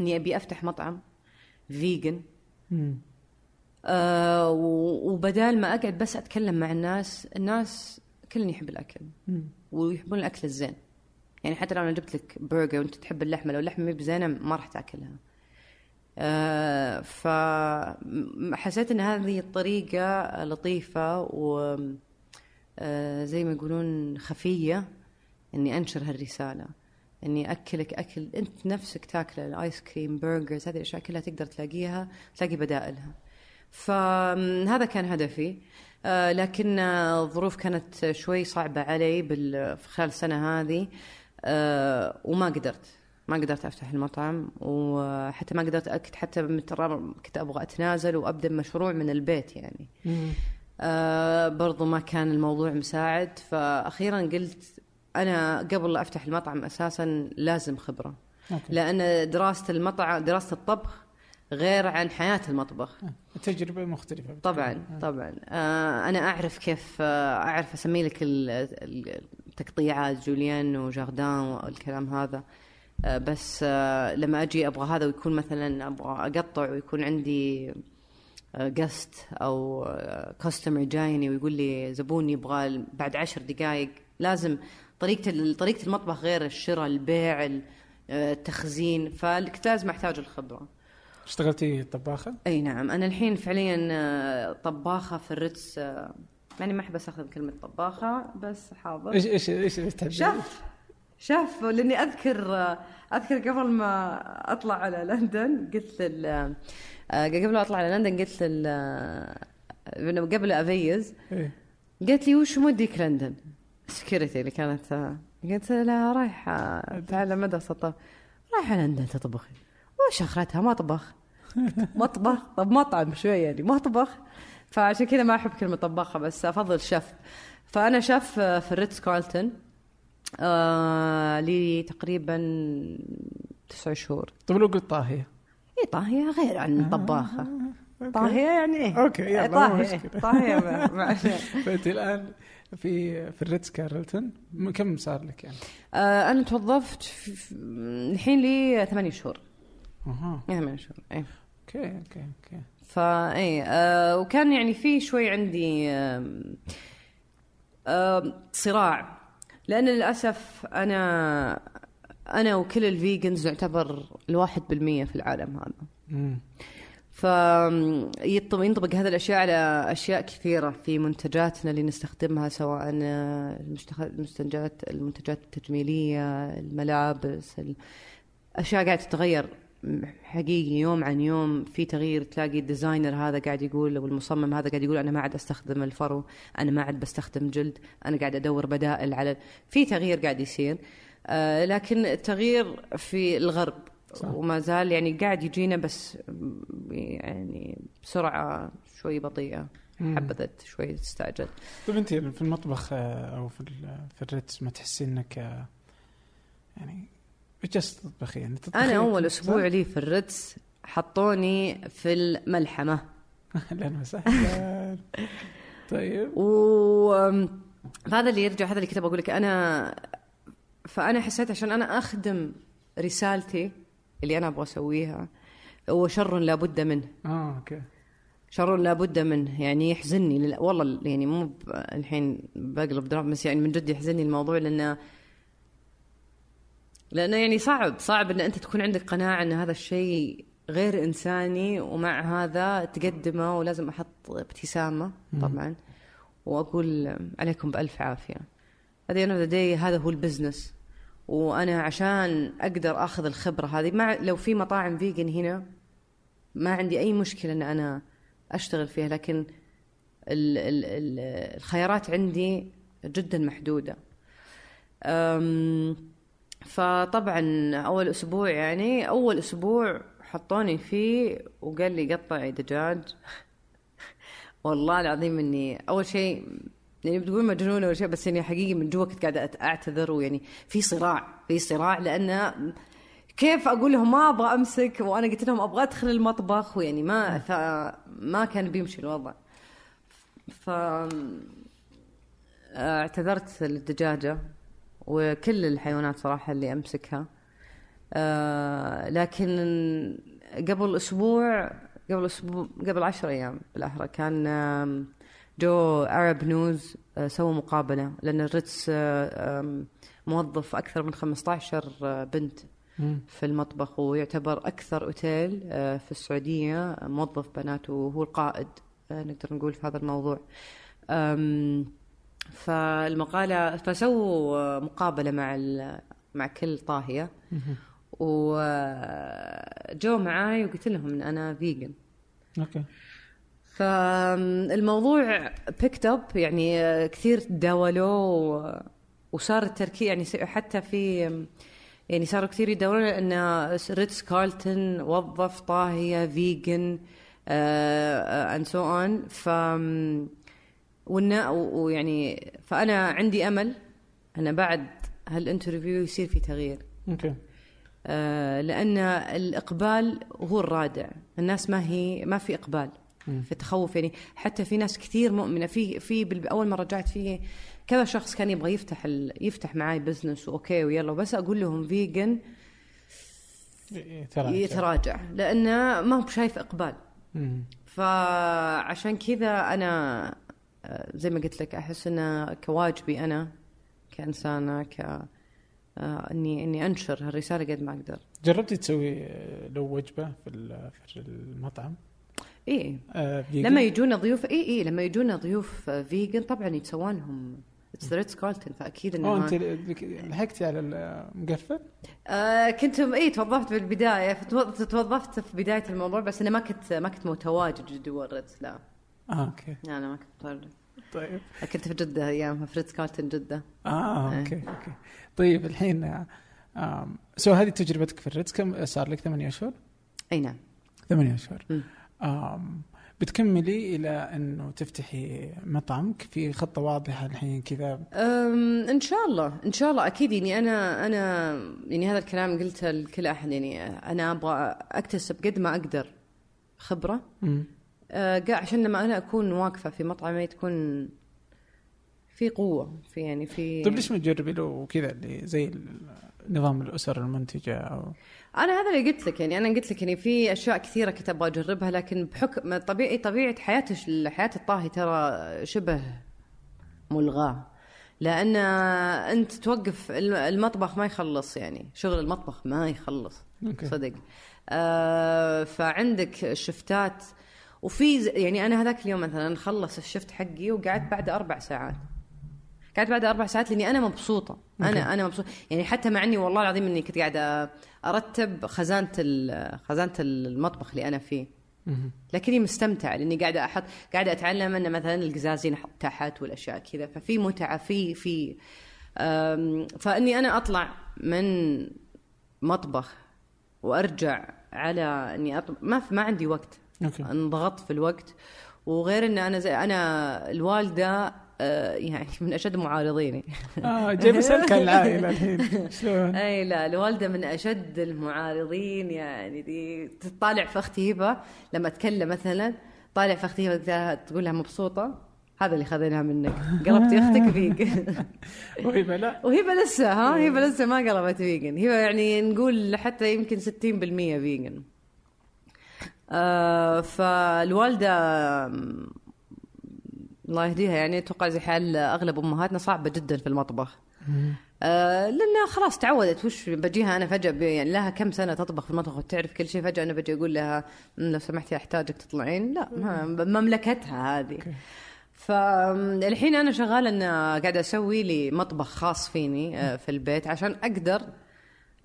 [SPEAKER 2] إني أبي أفتح مطعم
[SPEAKER 1] vegan.
[SPEAKER 2] آه وبدال ما أقعد بس أتكلم مع الناس الناس كلن يحب الأكل.
[SPEAKER 1] مم.
[SPEAKER 2] ويحبون الأكل الزين. يعني حتى لو أنا جبت لك برجر وأنت تحب اللحمة لو اللحمة بزينة ما راح تأكلها. آه فحسيت إن هذه الطريقة لطيفة و آه زي ما يقولون خفية إني أنشر هالرسالة. إني أكلك أكل أنت نفسك تاكله الآيس كريم برجرز هذه الأشياء كلها تقدر تلاقيها تلاقي بدائلها. فهذا كان هدفي. آه، لكن الظروف كانت شوي صعبة علي بال- خلال السنة هذه. آه، وما قدرت ما قدرت أفتح المطعم وحتى ما قدرت أكد حتى كنت أبغى أتنازل وأبدأ مشروع من البيت يعني. آه برضو ما كان الموضوع مساعد. فأخيرا قلت أنا قبل لا أفتح المطعم أساسا لازم خبرة.
[SPEAKER 1] أوكي.
[SPEAKER 2] لأن دراسة المطعم دراسة الطبخ غير عن حياة المطبخ.
[SPEAKER 1] تجربة مختلفة.
[SPEAKER 2] طبعا طبعا. آه أنا أعرف كيف آه أعرف أسمي لك ال- ال- التقطيعات julienne و jardinière والكلام هذا. آه بس آه لما أجي أبغى هذا ويكون مثلا أبغى أقطع ويكون عندي guest أو customer جايني ويقول لي زبون يبغى بعد عشر دقائق لازم طريقة طريقة المطبخ غير الشراء البيع ال- آه، التخزين فكنت لازم احتاج الخبرة
[SPEAKER 1] اشتغلتي طباخة؟
[SPEAKER 2] أي نعم أنا الحين فعليا آه، طباخة في الريتس يعني ما أحب أستخدم كلمة طباخة بس حاضر
[SPEAKER 1] إيش إيش إيش؟
[SPEAKER 2] شاف شاف لأني أذكر أذكر قبل ما أطلع على لندن قلت لل قبل ما أطلع على لندن قلت لل قبل أفيز
[SPEAKER 1] إيه.
[SPEAKER 2] قالت لي وش موديك لندن؟ ال security اللي كانت آه، قلت لها رايحه اتعلم مدرسه طبخ رايحه لندن تطبخي وش أخرتها؟ مطبخ. مطبخ؟ طب مطعم شوي يعني مطبخ. فعشان كذا ما أحب كلمة طباخة بس أفضل شيف. فأنا شيف آه، في الريتس كارلتون آه لي تقريبا تسع شهور.
[SPEAKER 1] طيب لو قلت طاهية.
[SPEAKER 2] إي طاهية غير عن طباخه طاهية يعني. إيه
[SPEAKER 1] okay يلا
[SPEAKER 2] طاهية طاهية
[SPEAKER 1] فانت الآن. في في الريتس كارلتون كم صار لك يعني؟
[SPEAKER 2] آه أنا توظفت الحين لي ثمانية شهور.
[SPEAKER 1] أها.
[SPEAKER 2] ثمانية شهور اي
[SPEAKER 1] okay okay okay.
[SPEAKER 2] فاي آه وكان يعني في شوي عندي صراع. لأن للأسف أنا أنا وكل ال vegans نعتبر الواحد بالمية في العالم هذا.
[SPEAKER 1] مم.
[SPEAKER 2] فينطبق هذه الأشياء على أشياء كثيرة في منتجاتنا اللي نستخدمها سواء المشتخ- المنتجات التجميلية الملابس الاشياء قاعدة تتغير حقيقي يوم عن يوم. في تغيير تلاقي ال designer هذا قاعد يقول أو المصمم هذا قاعد يقول أنا ما عاد أستخدم الفرو أنا ما عاد بستخدم جلد أنا قاعد أدور بدائل على في تغيير قاعد يصير. آه لكن التغيير في الغرب
[SPEAKER 1] صح.
[SPEAKER 2] وما زال يعني قاعد يجينا بس يعني بسرعة شوي بطيئة
[SPEAKER 1] مم.
[SPEAKER 2] حبذا شوي تستعجل
[SPEAKER 1] طيب أنت في المطبخ آه، أو في في الريتس ما تحسي إنك آه، يعني جالسه تطبخي يعني تطبخي
[SPEAKER 2] أنا
[SPEAKER 1] أول؟
[SPEAKER 2] أسبوع لي في الريتس حطوني في الملحمة
[SPEAKER 1] أهلا وسهلا طيب
[SPEAKER 2] و هذا اللي يرجع هذا اللي كنت بقول لك أنا فأنا حسيت عشان أنا أخدم رسالتي اللي أنا أبغى أسويها هو شر لابد منه.
[SPEAKER 1] آه okay.
[SPEAKER 2] شر لابد منه يعني يحزنني لل... والله يعني مو ب... الحين بقلب دراما بس يعني من جد يحزنني الموضوع لأنه لأنه يعني صعب صعب إن أنت تكون عندك قناعة إن هذا الشيء غير إنساني ومع هذا تقدمه ولازم أحط ابتسامة طبعا وأقول عليكم بألف عافية. هذه أنا هذا هو ال business وأنا عشان أقدر أخذ الخبرة هذه مع لو في مطاعم vegan هنا ما عندي أي مشكلة إن أنا أشتغل فيها لكن ال ال ال الخيارات عندي جدا محدودة. فطبعا أول أسبوع يعني أول أسبوع حطوني فيه وقال لي قطعي دجاج. والله العظيم إني أول شيء يعني بتقول مجنونة ولا شيء بس يعني حقيقي من جوا كنت قاعدة أعتذر ويعني في صراع في صراع لأن كيف أقول لهم ما أبغى أمسك؟ وأنا قلت لهم أبغى أدخل المطبخ ويعني ما ما كان بيمشي الوضع. ف اعتذرت للدجاجة وكل الحيوانات صراحة اللي أمسكها. آه، لكن قبل أسبوع قبل أسبوع قبل عشر أيام بالأحرى كان جو Arab News سووا مقابلة لأن الريتس آه، موظف أكثر من 15 بنت
[SPEAKER 1] مم.
[SPEAKER 2] في المطبخ ويعتبر أكثر أوتيل آه، في السعودية موظف بنات وهو القائد آه، نقدر نقول في هذا الموضوع. أم، فالمقالة فسووا مقابلة مع مع كل طاهية. وجو معاي وقلت لهم إن أنا vegan
[SPEAKER 1] okay.
[SPEAKER 2] فالموضوع picked up يعني كثير تداولوه وصار التركيز يعني حتى في يعني صاروا كثير يدورون ان ريتس كارلتون وظف طاهية vegan and so on ف ويعني فأنا عندي أمل أن بعد هال interview يصير في تغيير.
[SPEAKER 1] okay.
[SPEAKER 2] آه، لأن الإقبال هو الرادع. الناس ما هي ما في إقبال. في تخوف يعني حتى في ناس كثير مؤمنة. في في أول مرة رجعت فيه كذا شخص كان يبغى يفتح ال... يفتح معاي business و okay ويلا. بس أقول لهم vegan
[SPEAKER 1] ترى
[SPEAKER 2] يتراجع. لأنه ما هو بشايف إقبال.
[SPEAKER 1] مم.
[SPEAKER 2] فعشان كذا أنا آه، زي ما قلت لك أحس إنه كواجبي أنا كإنسانة ك آه، إني إني أنشر هالرسالة قد ما أقدر.
[SPEAKER 1] جربتي تسوي آه، لو وجبة في في المطعم؟
[SPEAKER 2] إيه.
[SPEAKER 1] آه،؟
[SPEAKER 2] لما يجونا ضيوف اي اي لما يجونا ضيوف آه، vegan طبعا يتسوى لهم it's
[SPEAKER 1] Ritz-Carlton
[SPEAKER 2] فأكيد
[SPEAKER 1] إنه أنت لحقتي على المقفل؟
[SPEAKER 2] آه كنت اي توظفت بالبداية. فتو- توظفت في بداية الموضوع بس أنا ما كنت ما كنت متواجد جوا الريتس لا.
[SPEAKER 1] آه okay.
[SPEAKER 2] لا أنا ما كنت متواجد.
[SPEAKER 1] طيب.
[SPEAKER 2] كنت في جدة ايامها في ريتس كارلتون جدة.
[SPEAKER 1] آه
[SPEAKER 2] إيه.
[SPEAKER 1] okay okay. طيب الحين آه، so هذه تجربتك في الريتس كم صار لك ثمانية أشهر؟
[SPEAKER 2] أي نعم.
[SPEAKER 1] ثمانية أشهر. بتكملي إلى أنه تفتحي مطعمك في خطة واضحة الحين كذا.
[SPEAKER 2] إن شاء الله إن شاء الله أكيد. يعني أنا أنا يعني هذا الكلام قلته لكل أحد. يعني أنا أبغى أكتسب قد ما
[SPEAKER 1] أقدر
[SPEAKER 2] خبرة. قا- عشان لما أنا أكون واقفة في مطعمي تكون في قوة في يعني في
[SPEAKER 1] طيب ليش ما تجربي له كذا اللي زي نظام الأسر المنتجة أو
[SPEAKER 2] أنا هذا اللي قلت لك يعني أنا قلت لك يعني في أشياء كثيرة كنت أبغى أجربها لكن بحكم طبيعي طبيعة حياة حياة الطاهي ترى شبه ملغاة. لأن أنت توقف الم- المطبخ ما يخلص يعني شغل المطبخ ما يخلص.
[SPEAKER 1] أوكي.
[SPEAKER 2] صدق. آه فعندك الشفتات وفي يعني أنا هذاك اليوم مثلا خلص الشفت حقي وقعدت بعد أربع ساعات. قعدت بعد أربع ساعات لأني أنا مبسوطة. أنا أنا مبسوطه يعني حتى مع إني والله العظيم إني كنت قاعدة أرتب خزانة ال- خزانة المطبخ اللي أنا فيه. لكني مستمتعه لإني قاعدة أحط قاعدة أتعلم إن مثلا القزازين أحط تحت والأشياء كذا ففي متعة في في فإني أنا أطلع من مطبخ وأرجع على إني أطلع ما ما عندي وقت.
[SPEAKER 1] أوكي.
[SPEAKER 2] انضغطت في الوقت. وغير إن أنا زي أنا الوالدة يعني من أشد معارضيني
[SPEAKER 1] آه جاي بسألك عن العائلة الحين. شلون؟
[SPEAKER 2] أي لا الوالده من أشد المعارضين يعني دي تطالع في أختي هبة لما اتكلم مثلا طالع في أختي هبة تقول لها- مبسوطة. هذا اللي خذيناه منك. قلبتي أختك فيك.
[SPEAKER 1] وهبة لا.
[SPEAKER 2] وهبة لسه ها؟ هبة لسه ما قلبت vegan. هبة يعني نقول حتى يمكن 60% vegan. آه فالوالدة الله يهديها. يعني أتوقع زي حال أغلب أمهاتنا صعبة جدا في المطبخ. آه لانها خلاص تعودت. وش بجيها أنا فجأة يعني لها كم سنة تطبخ في المطبخ وتعرف كل شيء. فجأة أنا بجي أقول لها "مم، لو سمحتي أحتاجك تطلعين. لا مملكتها هذه. فالحين أنا شغالة إن قاعدة أسوي لي مطبخ خاص فيني آه، في البيت عشان أقدر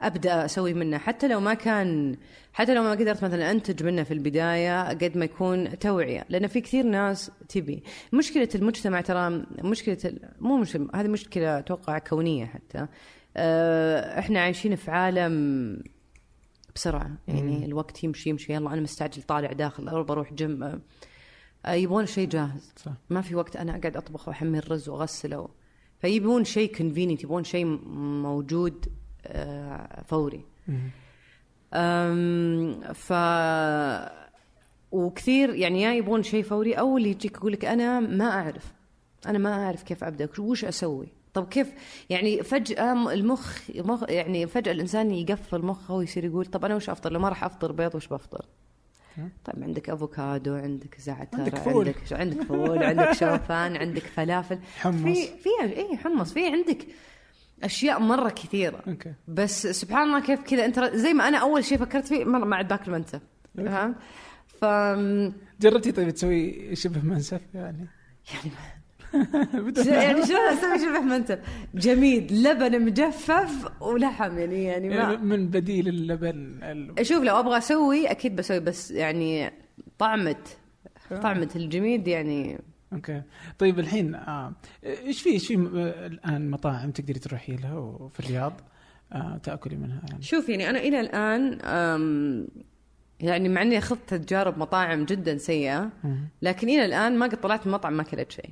[SPEAKER 2] أبدأ أسوي منه. حتى لو ما كان حتى لو ما قدرت مثلا أنتج منه في البداية قد ما يكون توعية. لأن في كثير ناس تبي. مشكلة المجتمع ترى مشكلة مو مشكلة هذه مشكلة أتوقع كونية حتى. آه، إحنا عايشين في عالم بسرعة. يعني الوقت يمشي يمشي. يلا أنا مستعجل طالع داخل أو بروح جيم. آه، آه، يبون شيء جاهز.
[SPEAKER 1] صح.
[SPEAKER 2] ما في وقت أنا أقعد أطبخ واحمي الرز واغسله فيبون شيء convenient يبون شيء موجود. فوري. أم، ف وكثير يعني يا يبون شيء فوري أو اللي يجيك يقول لك أنا ما أعرف. أنا ما أعرف كيف أبدأ. وش أسوي؟ طب كيف؟ يعني فجأة م- المخ مخ يعني فجأة الإنسان يقفل مخه ويصير يقول طب أنا وش أفطر؟ لو ما راح أفطر بيض وش بفطر؟ طيب عندك أفوكادو عندك زعتر
[SPEAKER 1] عندك فول.
[SPEAKER 2] عندك عندك فول عندك شوفان عندك فلافل.
[SPEAKER 1] حمص.
[SPEAKER 2] في في اي حمص. في عندك أشياء مرة كثيرة.
[SPEAKER 1] أوكي.
[SPEAKER 2] بس سبحان الله كيف كذا. أنت زي ما أنا أول شيء فكرت فيه مره ما عاد باكل منسف فهمت؟ ف
[SPEAKER 1] جربتي طيب تسوي شبه منسف يعني؟ بدون
[SPEAKER 2] يعني شلون أسوي شبه منسف؟ جميد لبن مجفف ولحم يعني يعني
[SPEAKER 1] يعني
[SPEAKER 2] ما
[SPEAKER 1] من بديل اللبن ال-
[SPEAKER 2] شوف لو أبغى أسوي أكيد بسوي بس يعني طعمه طعمة الجميد يعني
[SPEAKER 1] أوكي. طيب الحين آه، إيش في إيش في آه، الآن مطاعم تقدري تروحي لها وفي الرياض؟ آه، تأكلي منها يعني.
[SPEAKER 2] شوف يعني أنا إلى الآن يعني مع إني أخذت تجارب مطاعم جدا سيئة لكن إلى الآن ما قد طلعت من مطعم ما أكلت شيء.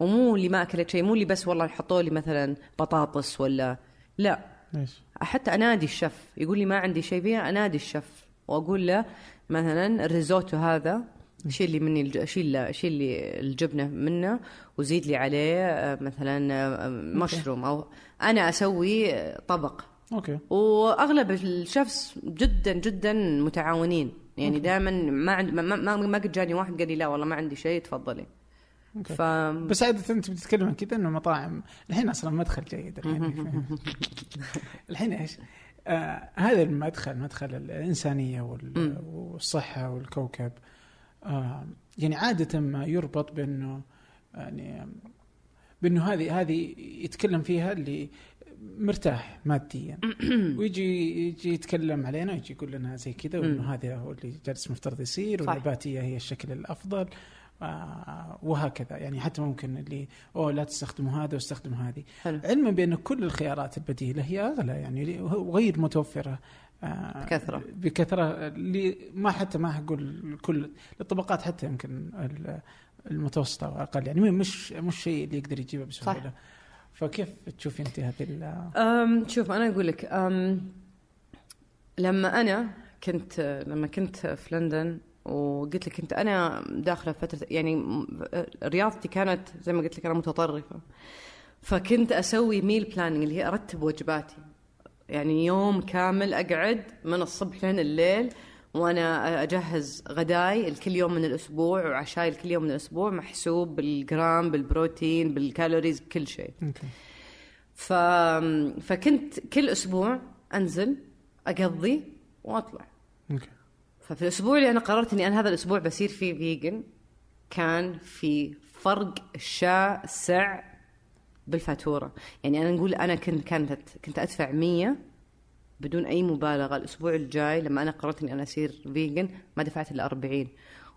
[SPEAKER 2] ومو اللي ما أكلت شيء مو اللي بس والله حطوا لي مثلا بطاطس ولا لا.
[SPEAKER 1] ليش؟
[SPEAKER 2] حتى أنادي الشيف يقول لي ما عندي شيء فيها أنادي الشيف وأقول له مثلا الريزوتو هذا شيل لي مني. شيل شيل لي الجبنة منه وزيد لي عليه آه، مثلا آه، مشروم أو أنا أسوي آه، طبق.
[SPEAKER 1] أوكي.
[SPEAKER 2] وأغلب الشيفس جدا جدا متعاونين. يعني دائما ما عند ما, ما, ما قد جاني واحد قال لي لا والله ما عندي شيء تفضلي.
[SPEAKER 1] أوكي.
[SPEAKER 2] ف
[SPEAKER 1] بس عادة أنت بتتكلم عن كذا إنه مطاعم الحين أصلا مدخل جيد الحين. الحين إيش؟ آه هذا المدخل مدخل الإنسانية وال- والصحة والكوكب. يعني عادة ما يربط بأنه يعني بأنه هذه هذه يتكلم فيها اللي مرتاح ماديا. ويجي يجي يتكلم علينا ويجي يقول لنا زي كذا وأنه هذا هو اللي جالس مفترض يصير. والنباتية هي الشكل الأفضل. آه، وهكذا. يعني حتى ممكن اللي أوه لا تستخدموا هذا واستخدموا هذه. علما بأن كل الخيارات البديلة هي أغلى يعني وغير متوفرة.
[SPEAKER 2] بكثرة.
[SPEAKER 1] بكثرة اللي ما حتى ما أقول كل الطبقات حتى يمكن ال- المتوسطة واقل يعني مش مش شيء اللي يقدر يجيبه بسهولة
[SPEAKER 2] صح.
[SPEAKER 1] فكيف تشوفي أنت هذه
[SPEAKER 2] شوف أنا أقول لك لما أنا كنت لما كنت في لندن وقلت لك كنت أنا داخلة فترة يعني رياضتي كانت زي ما قلت لك أنا متطرفة فكنت أسوي meal planning اللي هي أرتب وجباتي يعني يوم كامل أقعد من الصبح لين الليل وأنا أجهز غداي الكل يوم من الأسبوع وعشاي الكل يوم من الأسبوع محسوب بالجرام بالبروتين بال calories بكل شيء. ف... فكنت كل أسبوع أنزل أقضي
[SPEAKER 1] وأطلع.
[SPEAKER 2] ففي الأسبوع اللي أنا قررت إني أنا هذا الأسبوع بصير فيه vegan كان في فرق شاسع بالفاتورة. يعني أنا نقول أنا كنت كانت كنت أدفع 100 بدون أي مبالغة. الأسبوع الجاي لما أنا قررت إني أنا أصير vegan ما دفعت إلا 40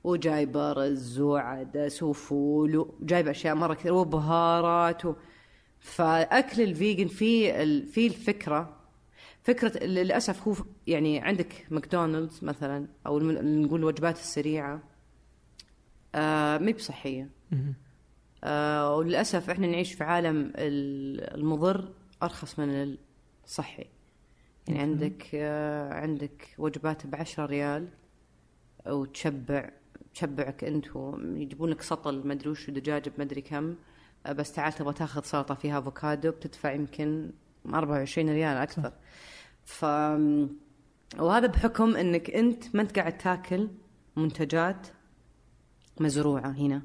[SPEAKER 2] وجايبه رز وعدس وفول وجايبه أشياء مرة كثير وبهارات و... فأكل ال vegan في ال... في الفكرة. فكرة للأسف هو يعني عندك ماكدونالدز مثلا أو نقول الوجبات السريعة آه مي بصحية. آه وللأسف إحنا نعيش في عالم ال- المضر أرخص من الصحي. يعني عندك آه عندك وجبات بعشرة ريال وتشبع تشبعك أنت يجيبون لك سطل ما أدري وش دجاج بمدري كم. آه بس تعال تبغى تاخذ سلطة فيها أفوكادو بتدفع يمكن 24 ريال أكثر. ف وهذا بحكم إنك أنت ما أنت قاعد تاكل منتجات مزروعة هنا.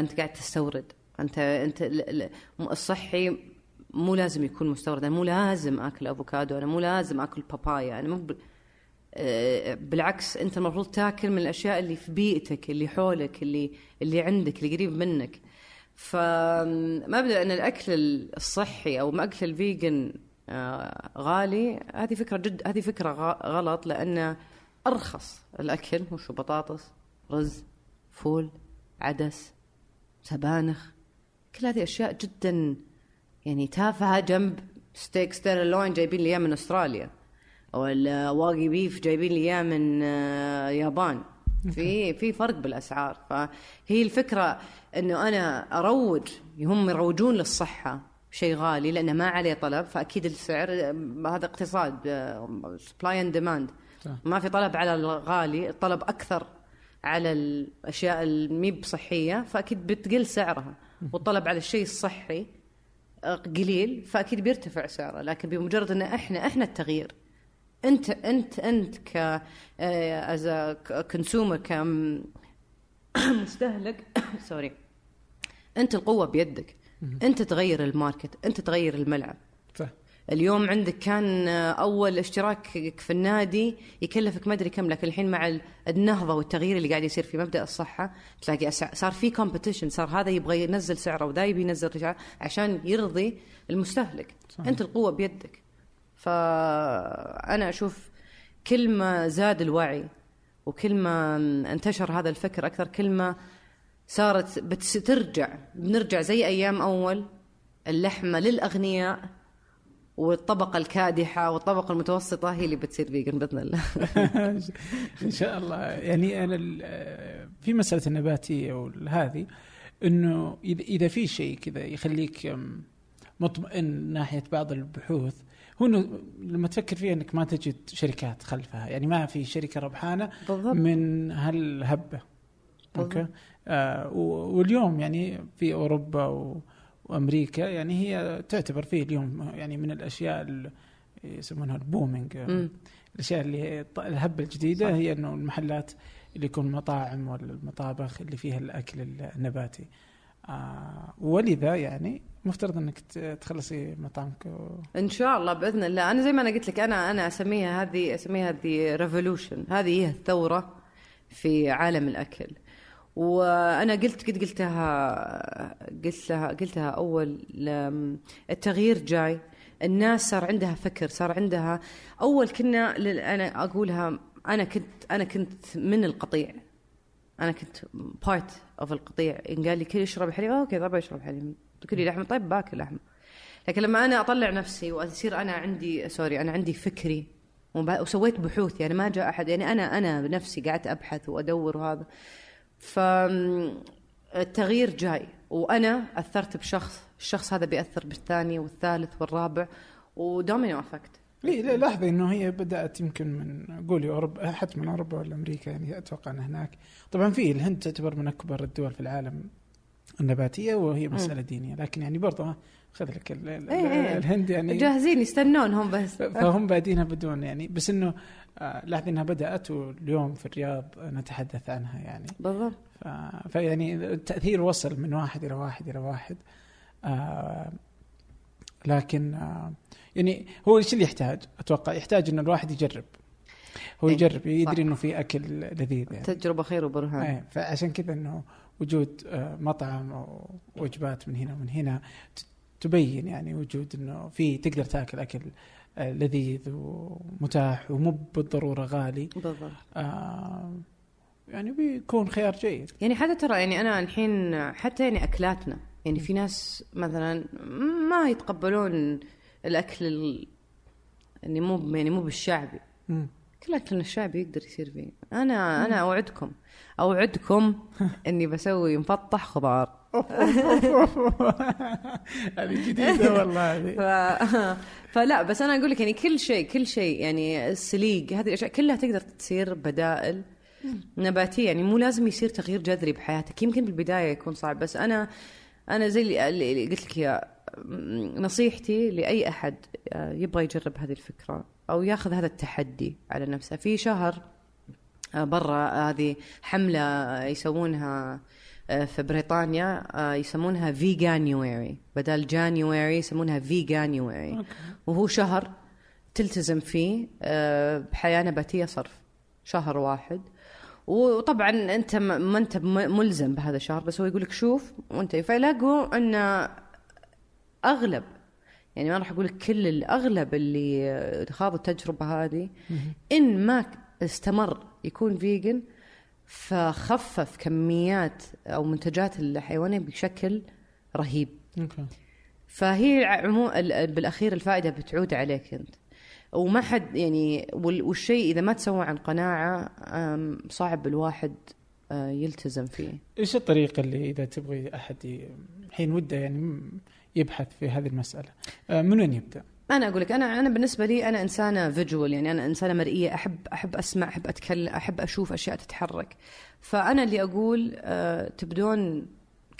[SPEAKER 2] أنت قاعد تستورد. انت أنت ال- ال- الصحي مو لازم يكون مستورد. أنا مو لازم آكل أفوكادو. أنا مو لازم آكل بابايا. أنا مو. آه، بالعكس أنت المفروض تاكل من الأشياء اللي في بيئتك اللي حولك اللي اللي عندك اللي قريب منك. فمبدا أن الأكل الصحي أو أكل ال vegan آه، غالي. هذه فكرة جد هذه فكرة غلط لأن أرخص الأكل وشو بطاطس رز فول عدس سبانخ كل هذه أشياء جدا يعني تافهة جنب steak sirloin جايبين لي إياه من أستراليا ولا wagyu beef جايبين لي إياه من آه، يابان. في في فرق بالأسعار. فهي الفكرة إنه أنا أروج هم يروجون للصحة شيء غالي لأنه ما عليه طلب فأكيد السعر هذا اقتصاد supply and
[SPEAKER 1] demand.
[SPEAKER 2] ما في طلب على الغالي الطلب أكثر. على الأشياء المي بصحية فأكيد بتقل سعرها. والطلب على الشيء الصحي آه، قليل فأكيد بيرتفع سعره. لكن بمجرد إن إحنا إحنا التغيير. أنت أنت أنت ك as consumer كمستهلك sorry أنت القوة بيدك. أنت تغير ال market أنت تغير الملعب. اليوم عندك كان أول اشتراك في النادي يكلفك ما أدري كم لكن الحين مع النهضة والتغيير اللي قاعد يصير في مبدأ الصحة تلاقي صار في competition صار هذا يبغى ينزل سعره وذا يبي ينزل سعره عشان يرضي المستهلك
[SPEAKER 1] صحيح.
[SPEAKER 2] أنت القوة بيدك فأنا أشوف كل ما زاد الوعي وكل ما انتشر هذا الفكر أكثر كل ما صارت بترجع بنرجع زي أيام أول اللحمة للأغنياء والطبقة الكادحة والطبقة المتوسطة هي اللي بتصير vegan بإذن الله.
[SPEAKER 1] إن شاء الله. يعني أنا في مسألة النباتية وهذه إنه اذا في شيء كذا يخليك مطمئن ناحية بعض البحوث هو إنه لما تفكر فيها إنك ما تجد شركات خلفها. يعني ما في شركة ربحانة
[SPEAKER 2] بالضبط.
[SPEAKER 1] من هالهبة. أوكي؟ آه واليوم يعني في أوروبا و وأمريكا يعني هي تعتبر فيه اليوم يعني من الأشياء اللي يسمونها ال booming.
[SPEAKER 2] مم.
[SPEAKER 1] الأشياء اللي الهبة الجديدة
[SPEAKER 2] صح.
[SPEAKER 1] هي إنه المحلات اللي يكون مطاعم ولا المطابخ اللي فيها الأكل النباتي. آه ولذا يعني مفترض إنك تخلصي مطعمك و...
[SPEAKER 2] إن شاء الله بإذن الله. أنا زي ما أنا قلت لك أنا أنا أسميها هذه أسميها هذه revolution هذه هي الثورة في عالم الأكل. وأنا قلت قد قلتها قلت لها قلتها أول التغيير جاي. الناس صار عندها فكر صار عندها أول كنا أنا أقولها أنا كنت أنا كنت من القطيع. أنا كنت part of القطيع. إن قال لي كل يشرب حليب أوكي طيب أشرب حليب. تاكلي لحمة طيب باكل لحمة. لكن لما أنا أطلع نفسي وأصير أنا عندي sorry أنا عندي فكري وسويت بحوث يعني ما جاء أحد يعني أنا أنا بنفسي قعدت أبحث وأدور وهذا. فالتغيير جاي وأنا أثرت بشخص الشخص هذا بيأثر بالثاني والثالث والرابع ودومينو
[SPEAKER 1] أفكت. لا لاحظي إنه هي بدأت يمكن من قولي اوروبا حتى من أوروبا ولا أمريكا يعني أتوقع ان هناك. طبعا في الهند تعتبر من أكبر الدول في العالم النباتية وهي مسألة دينية. لكن يعني برضه خذ لك ال- ال-
[SPEAKER 2] إيه إيه.
[SPEAKER 1] الهند يعني
[SPEAKER 2] جاهزين يستنونهم بس
[SPEAKER 1] فهم بادينها بدون يعني بس إنه آه، لاحظي إنها بدأت واليوم في الرياض نتحدث عنها يعني
[SPEAKER 2] بالضبط.
[SPEAKER 1] فيعني التاثير وصل من واحد إلى واحد إلى واحد آه لكن آه يعني هو إيش اللي يحتاج؟ أتوقع يحتاج إنه الواحد يجرب هو
[SPEAKER 2] إيه،
[SPEAKER 1] يجرب. يدري إنه في أكل لذيذ يعني
[SPEAKER 2] تجربة خير وبرهان
[SPEAKER 1] إيه فعشان كذا إنه وجود آه، مطعم أو وجبات من هنا ومن هنا تبين يعني وجود إنه في تقدر تاكل أكل آه، لذيذ ومتاح ومو بالضرورة غالي.
[SPEAKER 2] بالضبط.
[SPEAKER 1] آه يعني بيكون خيار جيد.
[SPEAKER 2] يعني حتى ترى يعني أنا الحين حتى يعني أكلاتنا يعني في ناس مثلا ما يتقبلون الأكل ال- اللي مو يعني مو بالشعبي. كل أكلنا الشعبي يقدر يصير فيه. أنا أنا أوعدكم أوعدكم إني بسوي مفطح خضار.
[SPEAKER 1] هذه جديدة والله هذه.
[SPEAKER 2] فلا بس أنا أقول لك يعني كل شيء كل شيء يعني السليق هذه الأشياء كلها تقدر تصير بدائل نباتية يعني مو لازم يصير تغيير جذري بحياتك يمكن بالبداية يكون صعب بس أنا أنا زي اللي, قلت لك يا نصيحتي لأي أحد آه، يبغى يجرب هذه الفكرة أو ياخذ هذا التحدي على نفسه في شهر آه، برا هذه حملة يسوونها في بريطانيا آه، يسمونها فيجانيواري بدل جانيواري يسمونها فيجانيواري وهو شهر تلتزم فيه آه، بحياة نباتية صرف. شهر واحد. وطبعا أنت ما أنت ملزم بهذا الشهر بس هو يقول لك شوف وأنت فيلاقوا أن أغلب يعني ما راح أقول لك كل الأغلب اللي آه، خاضوا التجربة هذه إن ما استمر يكون فيجن فخفف كميات أو منتجات الحيوانيه بشكل رهيب. فهي عمو ال- بالأخير الفائدة بتعود عليك أنت. وما حد يعني وال- والشيء إذا ما تسوى عن قناعة صعب الواحد يلتزم فيه.
[SPEAKER 1] إيش الطريقة اللي إذا تبغي أحد الحين وده يعني يبحث في هذه المسألة؟ من وين يبدأ؟
[SPEAKER 2] أنا أقول لك أنا أنا بالنسبة لي أنا إنسانة فيجوال يعني أنا إنسانة مرئية أحب أحب أسمع أحب أتكلم أحب أشوف أشياء تتحرك. فأنا اللي أقول آه، تبدون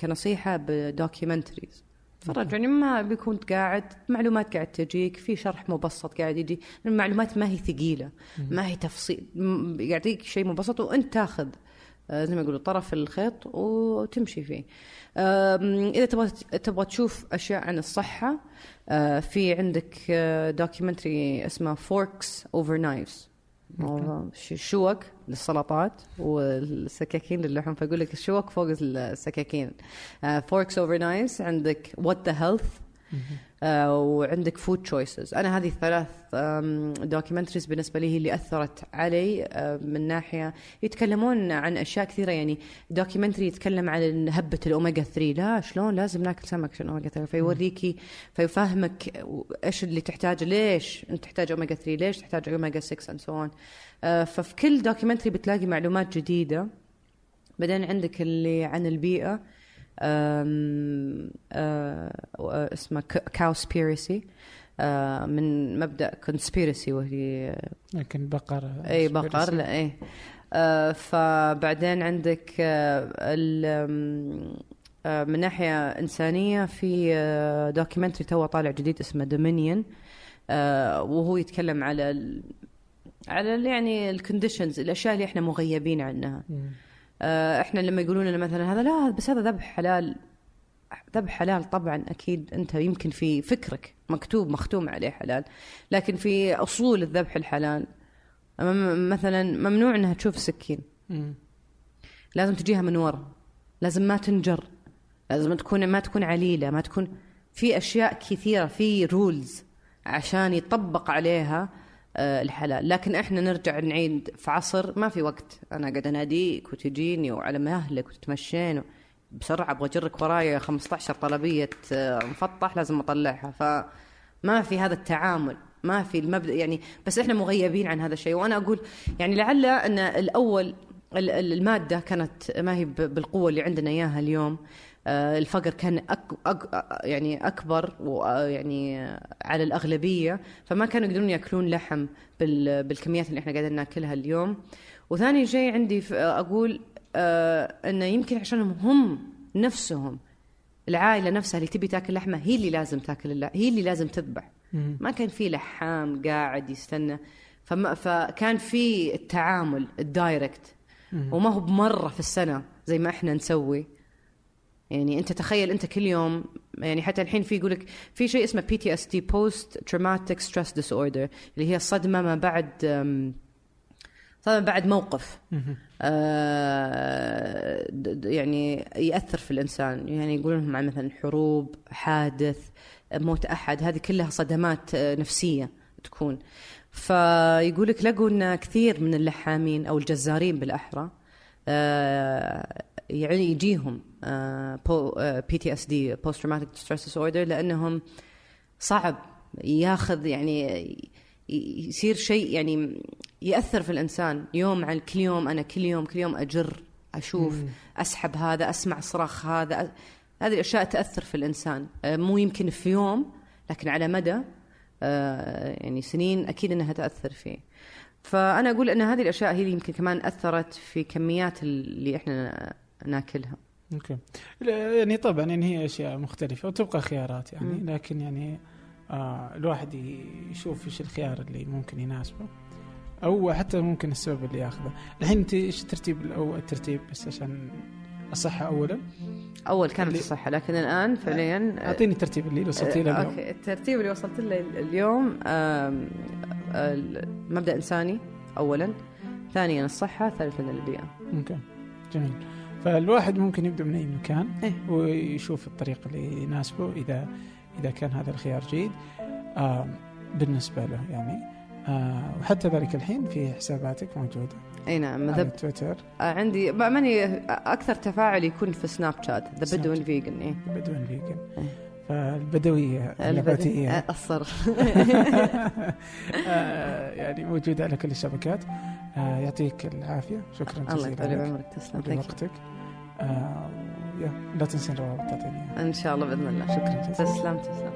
[SPEAKER 2] كنصيحة ب documentaries. تفرج يعني ما بيكون قاعد معلومات قاعد تجيك في شرح مبسط قاعد يجي المعلومات ما هي ثقيلة ما هي تفصيل يعطيك شيء مبسط وأنت تاخذ. زي ما يقولوا طرف الخيط وتمشي فيه. إذا تبغى تبغى تشوف أشياء عن الصحة آه، في عندك documentary اسمه Forks Over Knives شوك للسلطات والسكاكين للحوم فاقول لك الشوك فوق السكاكين. Forks Over Knives عندك What the Health وعندك Food Choices أنا هذه الثلاث documentaries بالنسبة لي هي اللي أثرت علي آه، من ناحية يتكلمون عن أشياء كثيرة. يعني documentary يتكلم عن هبة الاوميجا 3 لا شلون؟ لازم ناكل سمك عشان اوميجا 3 فيوريكي فيفهمك إيش اللي تحتاجه ليش أنت تحتاج اوميجا 3 ليش تحتاج اوميجا 6 and so on ففي كل documentary بتلاقي معلومات جديدة. بعدين عندك اللي عن البيئة. آه، اسمه Cowspiracy من مبدأ conspiracy وهي
[SPEAKER 1] لكن بقر.
[SPEAKER 2] إي بقر لا إي. فبعدين عندك من ناحية إنسانية في documentary too طالع جديد اسمه Dominion وهو يتكلم على على يعني ال conditions الأشياء اللي إحنا مغيبين عنها. إحنا لما يقولون لنا مثلا هذا لا بس هذا ذبح حلال. ذبح حلال طبعا أكيد أنت يمكن في فكرك مكتوب مختوم عليه حلال لكن في أصول الذبح الحلال. مثلا ممنوع إنها تشوف السكين
[SPEAKER 1] مم.
[SPEAKER 2] لازم تجيها من ورا. لازم ما تنجر. لازم تكون ما تكون عليلة ما تكون في أشياء كثيرة في rules عشان يطبق عليها. آه، الحلال. لكن إحنا نرجع نعيد في عصر ما في وقت. أنا قاعد اناديك وتجيني وعلى مهلك وتتمشين و- بسرعة أبغى أجرك ورايا 15 طلبية آه، مفطح لازم أطلعها. فما في هذا التعامل ما في المبدأ. يعني بس إحنا مغيبين عن هذا الشيء. وأنا أقول يعني لعل أن الأول ال- ال- المادة كانت ما هي بالقوة اللي عندنا إياها اليوم. آه، الفقر كان أك أك يعني أكبر ويعني على الأغلبية فما كانوا يقدرون يأكلون لحم بال- بالكميات اللي إحنا قاعدين نأكلها اليوم. وثاني شيء عندي أقول آه، إنه يمكن عشانهم هم نفسهم العائلة نفسها اللي تبي تأكل لحمة هي اللي لازم تأكل اللحم هي اللي لازم تذبح. ما كان في لحام قاعد يستنى. فما فكان في التعامل الدايركت. وما هو بمرة في السنة زي ما إحنا نسوي. يعني أنت تخيل أنت كل يوم يعني حتى الحين في يقولك في شيء اسمه بي تي اس دي بوست تروماتيك ستريس ديس اوردر اللي هي الصدمه ما بعد صدمة بعد موقف. آه، يعني يأثر في الإنسان. يعني يقولون لهم عن مثلا حروب حادث موت أحد هذه كلها صدمات آه، نفسية تكون. فيقول لك لقوا إن كثير من اللحامين أو الجزارين بالأحرى آه، يعني يجيهم PTSD post traumatic stress disorder لأنهم صعب ياخذ يعني يصير شيء يعني يأثر في الإنسان يوم عن كل يوم أنا كل يوم كل يوم أجر أشوف
[SPEAKER 1] مم.
[SPEAKER 2] أسحب هذا أسمع صراخ هذا هذه الأشياء تأثر في الإنسان آه، مو يمكن في يوم لكن على مدى آه، يعني سنين أكيد إنها تأثر فيه فأنا أقول إن هذه الأشياء هي اللي يمكن كمان أثرت في كميات اللي إحنا ناكلها.
[SPEAKER 1] أوكي. يعني طبعا يعني هي أشياء مختلفة وتبقى خيارات يعني.
[SPEAKER 2] مم.
[SPEAKER 1] لكن يعني آه الواحد يشوف إيش الخيار اللي ممكن يناسبه أو حتى ممكن السبب اللي ياخذه. الحين أنت إيش الترتيب أو الترتيب بس عشان الصحه اولا؟
[SPEAKER 2] أول كانت
[SPEAKER 1] اللي-
[SPEAKER 2] الصحة لكن الآن فعليا آه،
[SPEAKER 1] أعطيني الترتيب اللي وصلتي له
[SPEAKER 2] آه،
[SPEAKER 1] اليوم
[SPEAKER 2] Okay. الترتيب اللي وصلت له اليوم آه، مبدا انساني اولا ثانيا الصحة ثالثا البيئه
[SPEAKER 1] Okay. جميل. فالواحد ممكن يبدأ من أي مكان
[SPEAKER 2] إيه؟
[SPEAKER 1] ويشوف الطريق اللي يناسبه إذا إذا كان هذا الخيار جيد. آه بالنسبة له يعني. آه وحتى ذلك الحين في حساباتك موجودة.
[SPEAKER 2] إي نعم
[SPEAKER 1] على تويتر.
[SPEAKER 2] آه عندي ماني أكثر تفاعل يكون في
[SPEAKER 1] Snapchat
[SPEAKER 2] The
[SPEAKER 1] Bedouin
[SPEAKER 2] Vegan إي.
[SPEAKER 1] Bedouin Vegan
[SPEAKER 2] فالبدوية
[SPEAKER 1] النباتية. آه،
[SPEAKER 2] الصرف
[SPEAKER 1] آه، يعني موجودة على كل الشبكات آه، يعطيك العافية. شكرا جزيلا
[SPEAKER 2] الله
[SPEAKER 1] يطول
[SPEAKER 2] عمرك. تسلم.
[SPEAKER 1] وقتك آه، لا تنسين روابط
[SPEAKER 2] إن شاء الله بإذن الله.
[SPEAKER 1] شكرا.
[SPEAKER 2] تسلم تسلم.